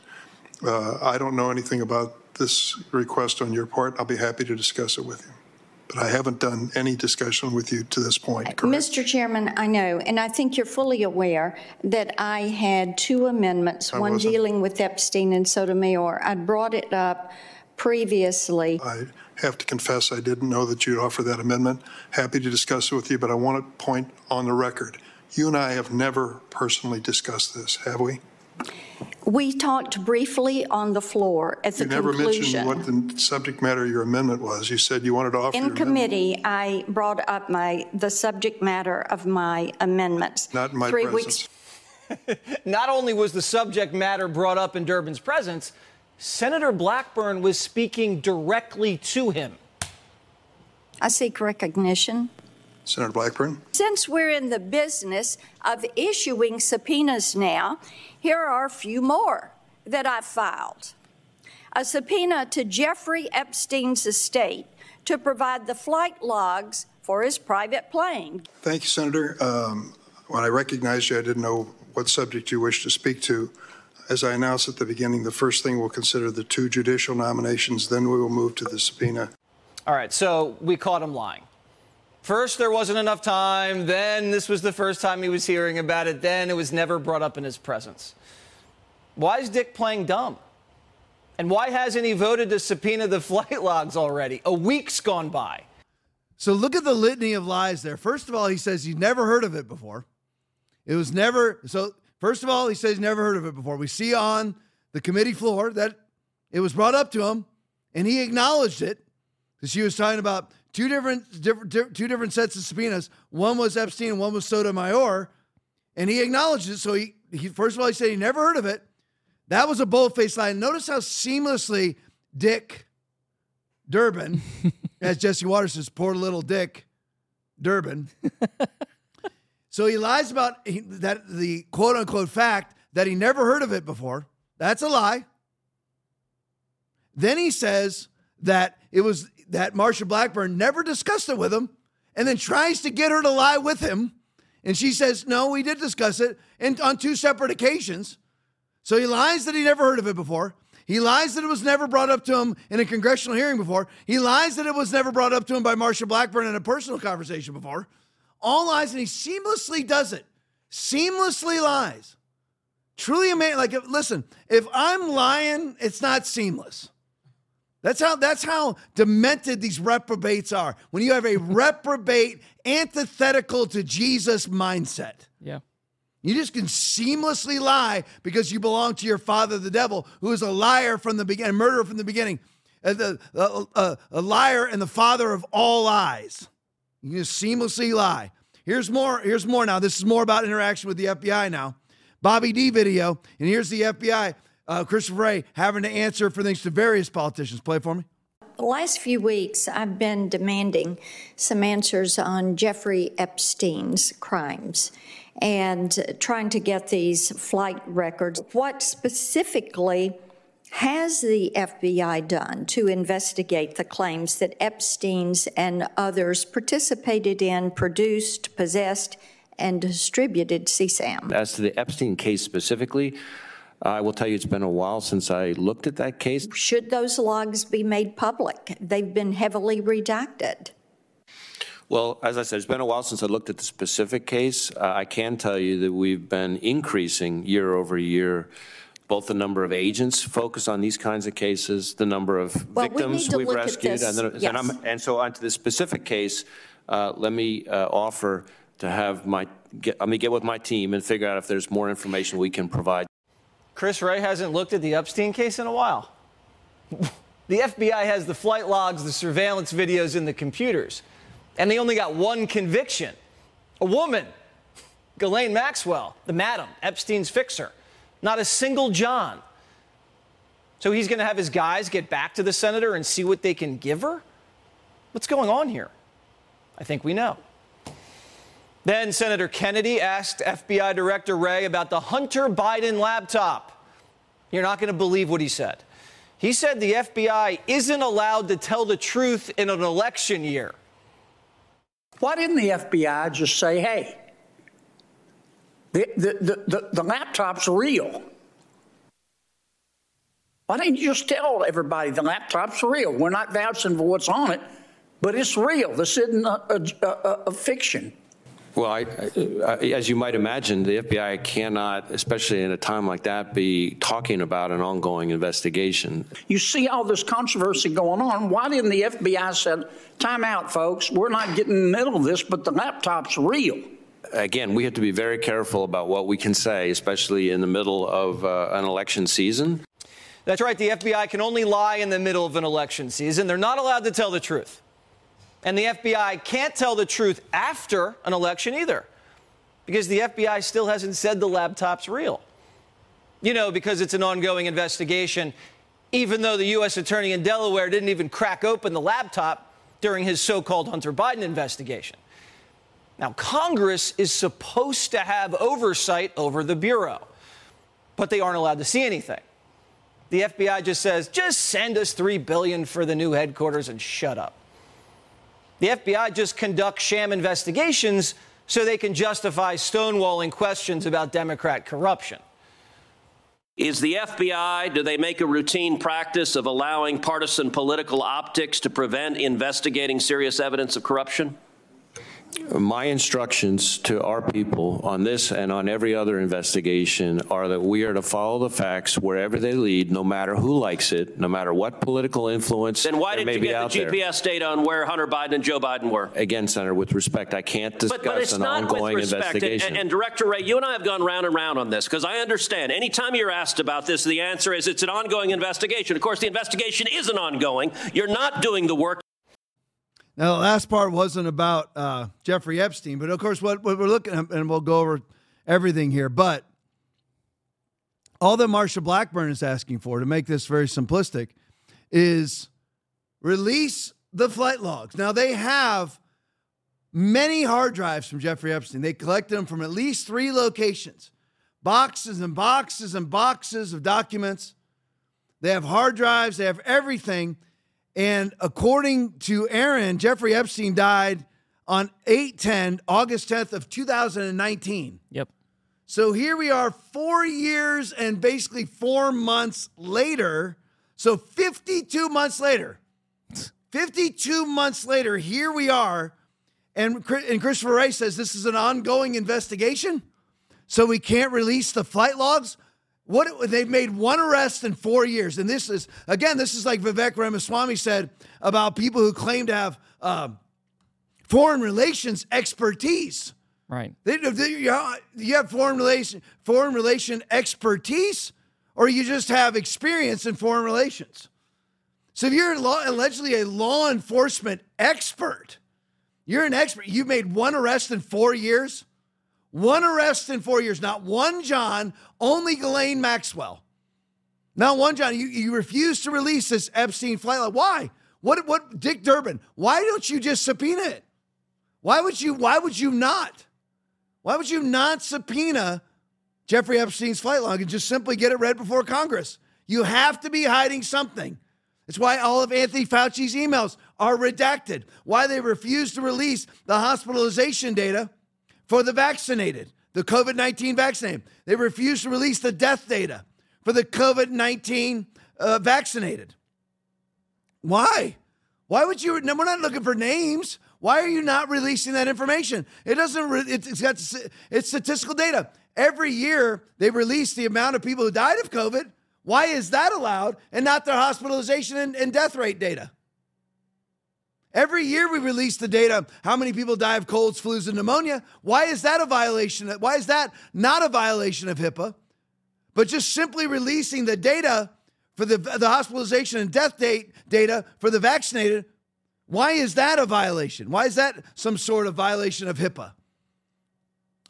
Uh, I don't know anything about this request on your part. I'll be happy to discuss it with you. But I haven't done any discussion with you to this point, correct? Mr. Chairman, I know, and I think you're fully aware that I had two amendments, I one wasn't. dealing with Epstein and Sotomayor. I'd brought it up previously. I have to confess I didn't know that you'd offer that amendment. Happy to discuss it with you, but I want to point on the record. You and I have never personally discussed this, have we? We talked briefly on the floor at the You never mentioned what the subject matter of your amendment was. You said you wanted to offer your In amendment. committee, I brought up my, the subject matter of my amendments. Not in my Three presence. weeks Not only was the subject matter brought up in Durbin's presence, Senator Blackburn was speaking directly to him. I seek recognition. Senator Blackburn? Since we're in the business of issuing subpoenas now, here are a few more that I've filed. A subpoena to Jeffrey Epstein's estate to provide the flight logs for his private plane. Thank you, Senator. Um, When I recognized you, I didn't know what subject you wished to speak to. As I announced at the beginning, the first thing we'll consider the two judicial nominations, then we will move to the subpoena. All right, so we caught him lying. First, there wasn't enough time. Then, this was the first time he was hearing about it. Then, it was never brought up in his presence. Why is Dick playing dumb? And why hasn't he voted to subpoena the flight logs already? A week's gone by. So look at the litany of lies there. First of all, he says he's never heard of it before. It was never so First of all, he says he's never heard of it before. We see on the committee floor that it was brought up to him, and he acknowledged it because she was talking about two different, different, two different sets of subpoenas. One was Epstein, and one was Sotomayor, and he acknowledged it. So he, he first of all, he said he never heard of it. That was a bold-faced lie. Notice how seamlessly Dick Durbin, as Jesse Watters says, poor little Dick Durbin. so he lies about he, that the quote unquote fact that he never heard of it before. That's a lie. Then he says that it was that Marsha Blackburn never discussed it with him and then tries to get her to lie with him. And she says, No, we did discuss it and on two separate occasions. So he lies that he never heard of it before. He lies that it was never brought up to him in a congressional hearing before. He lies that it was never brought up to him by Marsha Blackburn in a personal conversation before. All lies, and he seamlessly does it. Seamlessly lies. Truly amazing. Like, listen, if I'm lying, it's not seamless. That's how that's how demented these reprobates are. When you have a reprobate antithetical to Jesus mindset. Yeah. You just can seamlessly lie because you belong to your father, the devil, who is a liar from the beginning, murderer from the beginning, the, uh, uh, a liar and the father of all lies. You can just seamlessly lie. Here's more. Here's more now. This is more about interaction with the FBI now. Bobby D video, and here's the FBI, uh, Christopher Wray, having to answer for things to various politicians. Play for me. The last few weeks, I've been demanding some answers on Jeffrey Epstein's crimes and trying to get these flight records. What specifically has the FBI done to investigate the claims that Epstein's and others participated in, produced, possessed, and distributed CSAM? As to the Epstein case specifically, I will tell you it's been a while since I looked at that case. Should those logs be made public? They've been heavily redacted. Well, as I said, it's been a while since I looked at the specific case. Uh, I can tell you that we've been increasing year over year both the number of agents focused on these kinds of cases, the number of well, victims we have rescued, and, then, yes. and, and, so on to this specific case. Uh, let me uh, offer to have my get, let me get with my team and figure out if there's more information we can provide. Chris Wray hasn't looked at the Epstein case in a while. the FBI has the flight logs, the surveillance videos, and the computers and they only got one conviction. A woman, Ghislaine Maxwell, the madam, Epstein's fixer. Not a single John. So he's going to have his guys get back to the senator and see what they can give her? What's going on here? I think we know. Then Senator Kennedy asked FBI Director Wray about the Hunter Biden laptop. You're not going to believe what he said. He said the FBI isn't allowed to tell the truth in an election year. Why didn't the FBI just say, hey, the, the, the, the, laptop's real? Why didn't you just tell everybody the laptop's real? We're not vouching for what's on it, but it's real. This isn't a, a, a, a fiction. Well, I, I, as you might imagine, the FBI cannot, especially in a time like that, be talking about an ongoing investigation. You see all this controversy going on. Why didn't the FBI say, time out, folks, we're not getting in the middle of this, but the laptop's real? Again, we have to be very careful about what we can say, especially in the middle of uh, an election season. That's right. The FBI can only lie in the middle of an election season. They're not allowed to tell the truth. And the FBI can't tell the truth after an election either, because the FBI still hasn't said the laptop's real. You know, because it's an ongoing investigation, even though the U.S. Attorney in Delaware didn't even crack open the laptop during his so called Hunter Biden investigation. Now, Congress is supposed to have oversight over the Bureau, but they aren't allowed to see anything. The FBI just says, just send us 3 billion for the new headquarters and shut up. The FBI just conducts sham investigations so they can justify stonewalling questions about Democrat corruption. Is the FBI, do they make a routine practice of allowing partisan political optics to prevent investigating serious evidence of corruption? My instructions to our people on this and on every other investigation are that we are to follow the facts wherever they lead, no matter who likes it, no matter what political influence Then why there did you get the there. GPS data on where Hunter Biden and Joe Biden were? Again, Senator, with respect, I can't discuss But, but it's an not ongoing with respect. And, investigation. and, and Director Wray, you and I have gone round and round on this because I understand. Anytime you're asked about this, the answer is it's an ongoing investigation. Of course, the investigation isn't ongoing. You're not doing the work. Now, the last part wasn't about uh, Jeffrey Epstein, but of course, what, what we're looking at, and we'll go over everything here, but all that Marsha Blackburn is asking for, to make this very simplistic, is release the flight logs. Now, they have many hard drives from Jeffrey Epstein. They collected them from at least three locations boxes and boxes and boxes of documents. They have hard drives, they have everything. And according to Aaron, Jeffrey Epstein died on 810, August 10th of 2019. Yep. So here we are 4 years and basically 4 months later. So 52 months later. 52 months later, here we are. And, and Christopher Wray says this is an ongoing investigation. So we can't release the flight logs. What they've made one arrest in four years, and this is again, this is like Vivek Ramaswamy said about people who claim to have uh, foreign relations expertise. Right. They, they, you have foreign relation foreign relation expertise, or you just have experience in foreign relations. So if you're law, allegedly a law enforcement expert, you're an expert. You've made one arrest in four years. One arrest in four years. Not one John, only Ghislaine Maxwell. Not one John. You, you refuse to release this Epstein flight log. Why? What what Dick Durbin? Why don't you just subpoena it? Why would you why would you not? Why would you not subpoena Jeffrey Epstein's flight log and just simply get it read before Congress? You have to be hiding something. It's why all of Anthony Fauci's emails are redacted. Why they refuse to release the hospitalization data for the vaccinated, the COVID 19 vaccinated. They refuse to release the death data for the COVID 19 uh, vaccinated. Why? Why would you? No, we're not looking for names. Why are you not releasing that information? It doesn't. Re, it's got it's statistical data. Every year they release the amount of people who died of COVID. Why is that allowed and not their hospitalization and, and death rate data? Every year we release the data how many people die of colds, flus, and pneumonia. Why is that a violation? Why is that not a violation of HIPAA? But just simply releasing the data for the, the hospitalization and death date data for the vaccinated, why is that a violation? Why is that some sort of violation of HIPAA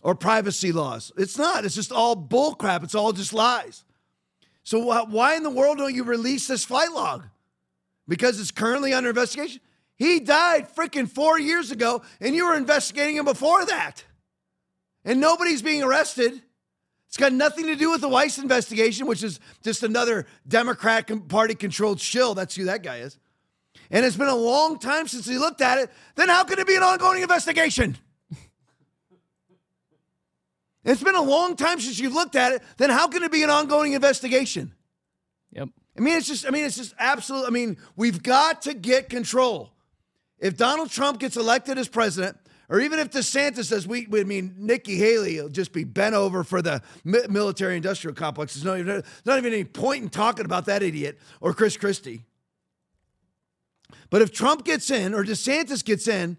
or privacy laws? It's not. It's just all bullcrap. It's all just lies. So why in the world don't you release this flight log? Because it's currently under investigation. He died freaking four years ago, and you were investigating him before that. And nobody's being arrested. It's got nothing to do with the Weiss investigation, which is just another Democrat Party controlled shill. That's who that guy is. And it's been a long time since he looked at it. Then how can it be an ongoing investigation? it's been a long time since you've looked at it. Then how can it be an ongoing investigation? Yep. I mean, it's just, I mean, it's just absolute. I mean, we've got to get control. If Donald Trump gets elected as president, or even if DeSantis says we, I mean Nikki Haley will just be bent over for the military industrial complex. There's, no, there's not even any point in talking about that idiot or Chris Christie. But if Trump gets in or DeSantis gets in,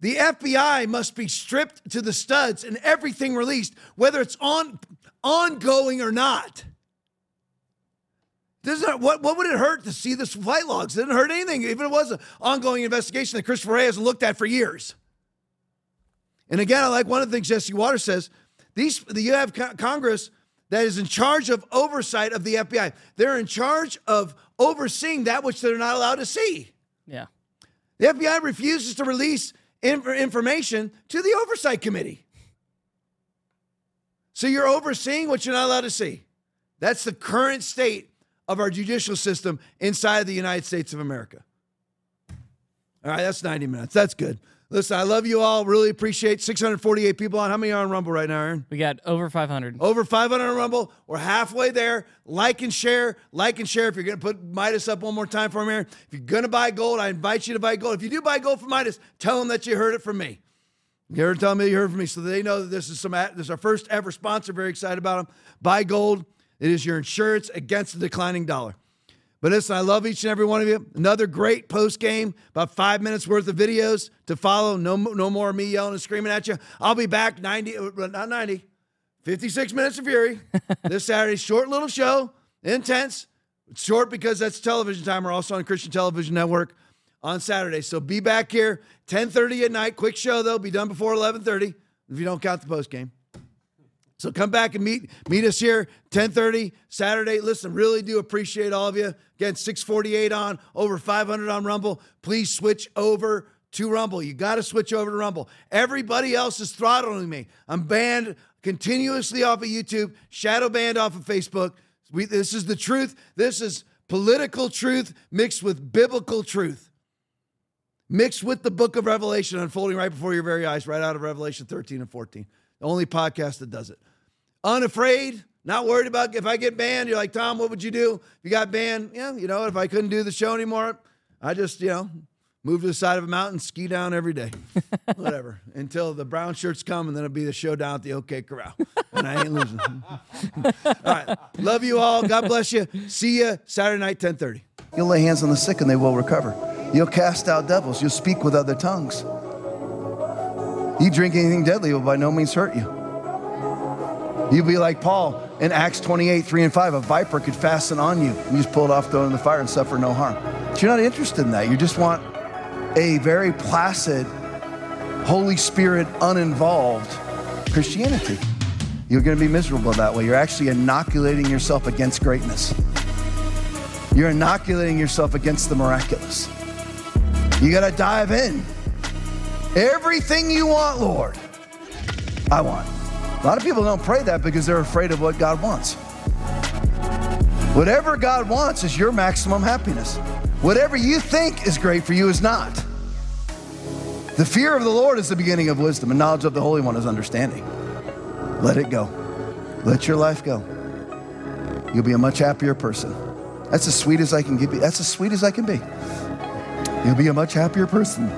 the FBI must be stripped to the studs and everything released, whether it's on ongoing or not. What what would it hurt to see the flight logs? It didn't hurt anything, even if it was an ongoing investigation that Christopher Wray hasn't looked at for years. And again, I like one of the things Jesse Watters says. These you have Congress that is in charge of oversight of the FBI. They're in charge of overseeing that which they're not allowed to see. Yeah. The FBI refuses to release information to the oversight committee. So you're overseeing what you're not allowed to see. That's the current state of our judicial system inside of the United States of America. All right, that's 90 minutes. That's good. Listen, I love you all. Really appreciate 648 people on. How many are on Rumble right now, Aaron? We got over 500. Over 500 on Rumble. We're halfway there. Like and share. Like and share. If you're going to put Midas up one more time for me, Aaron. If you're going to buy gold, I invite you to buy gold. If you do buy gold from Midas, tell them that you heard it from me. You ever tell me you heard from me so they know that this is some this is our first ever sponsor. Very excited about them. Buy gold. It is your insurance against the declining dollar. But listen, I love each and every one of you. Another great post game, about five minutes worth of videos to follow. No, no more me yelling and screaming at you. I'll be back 90, uh, not 90, 56 minutes of fury this Saturday. Short little show, intense. It's short because that's television time. We're also on Christian Television Network on Saturday. So be back here 10:30 at night. Quick show though. Be done before 11:30 if you don't count the post game. So come back and meet meet us here 10:30 Saturday. Listen, really do appreciate all of you. Again, 648 on, over 500 on Rumble. Please switch over to Rumble. You got to switch over to Rumble. Everybody else is throttling me. I'm banned continuously off of YouTube, shadow banned off of Facebook. We, this is the truth. This is political truth mixed with biblical truth mixed with the book of Revelation unfolding right before your very eyes, right out of Revelation 13 and 14. The only podcast that does it. Unafraid, not worried about if I get banned. You're like, Tom, what would you do if you got banned? Yeah, you know, if I couldn't do the show anymore, I just, you know, move to the side of a mountain, ski down every day. Whatever. Until the brown shirts come and then it'll be the showdown at the OK Corral. And I ain't losing. all right. Love you all. God bless you. See you Saturday night, 1030. You'll lay hands on the sick and they will recover. You'll cast out devils. You'll speak with other tongues. You drink anything deadly will by no means hurt you. You'll be like Paul in Acts 28, 3 and 5. A viper could fasten on you. You just pull it off, throw it in the fire, and suffer no harm. But you're not interested in that. You just want a very placid, Holy Spirit uninvolved Christianity. You're going to be miserable that way. You're actually inoculating yourself against greatness. You're inoculating yourself against the miraculous. You got to dive in. Everything you want, Lord, I want. A lot of people don't pray that because they're afraid of what God wants. Whatever God wants is your maximum happiness. Whatever you think is great for you is not. The fear of the Lord is the beginning of wisdom, and knowledge of the Holy One is understanding. Let it go. Let your life go. You'll be a much happier person. That's as sweet as I can give you. That's as sweet as I can be. You'll be a much happier person.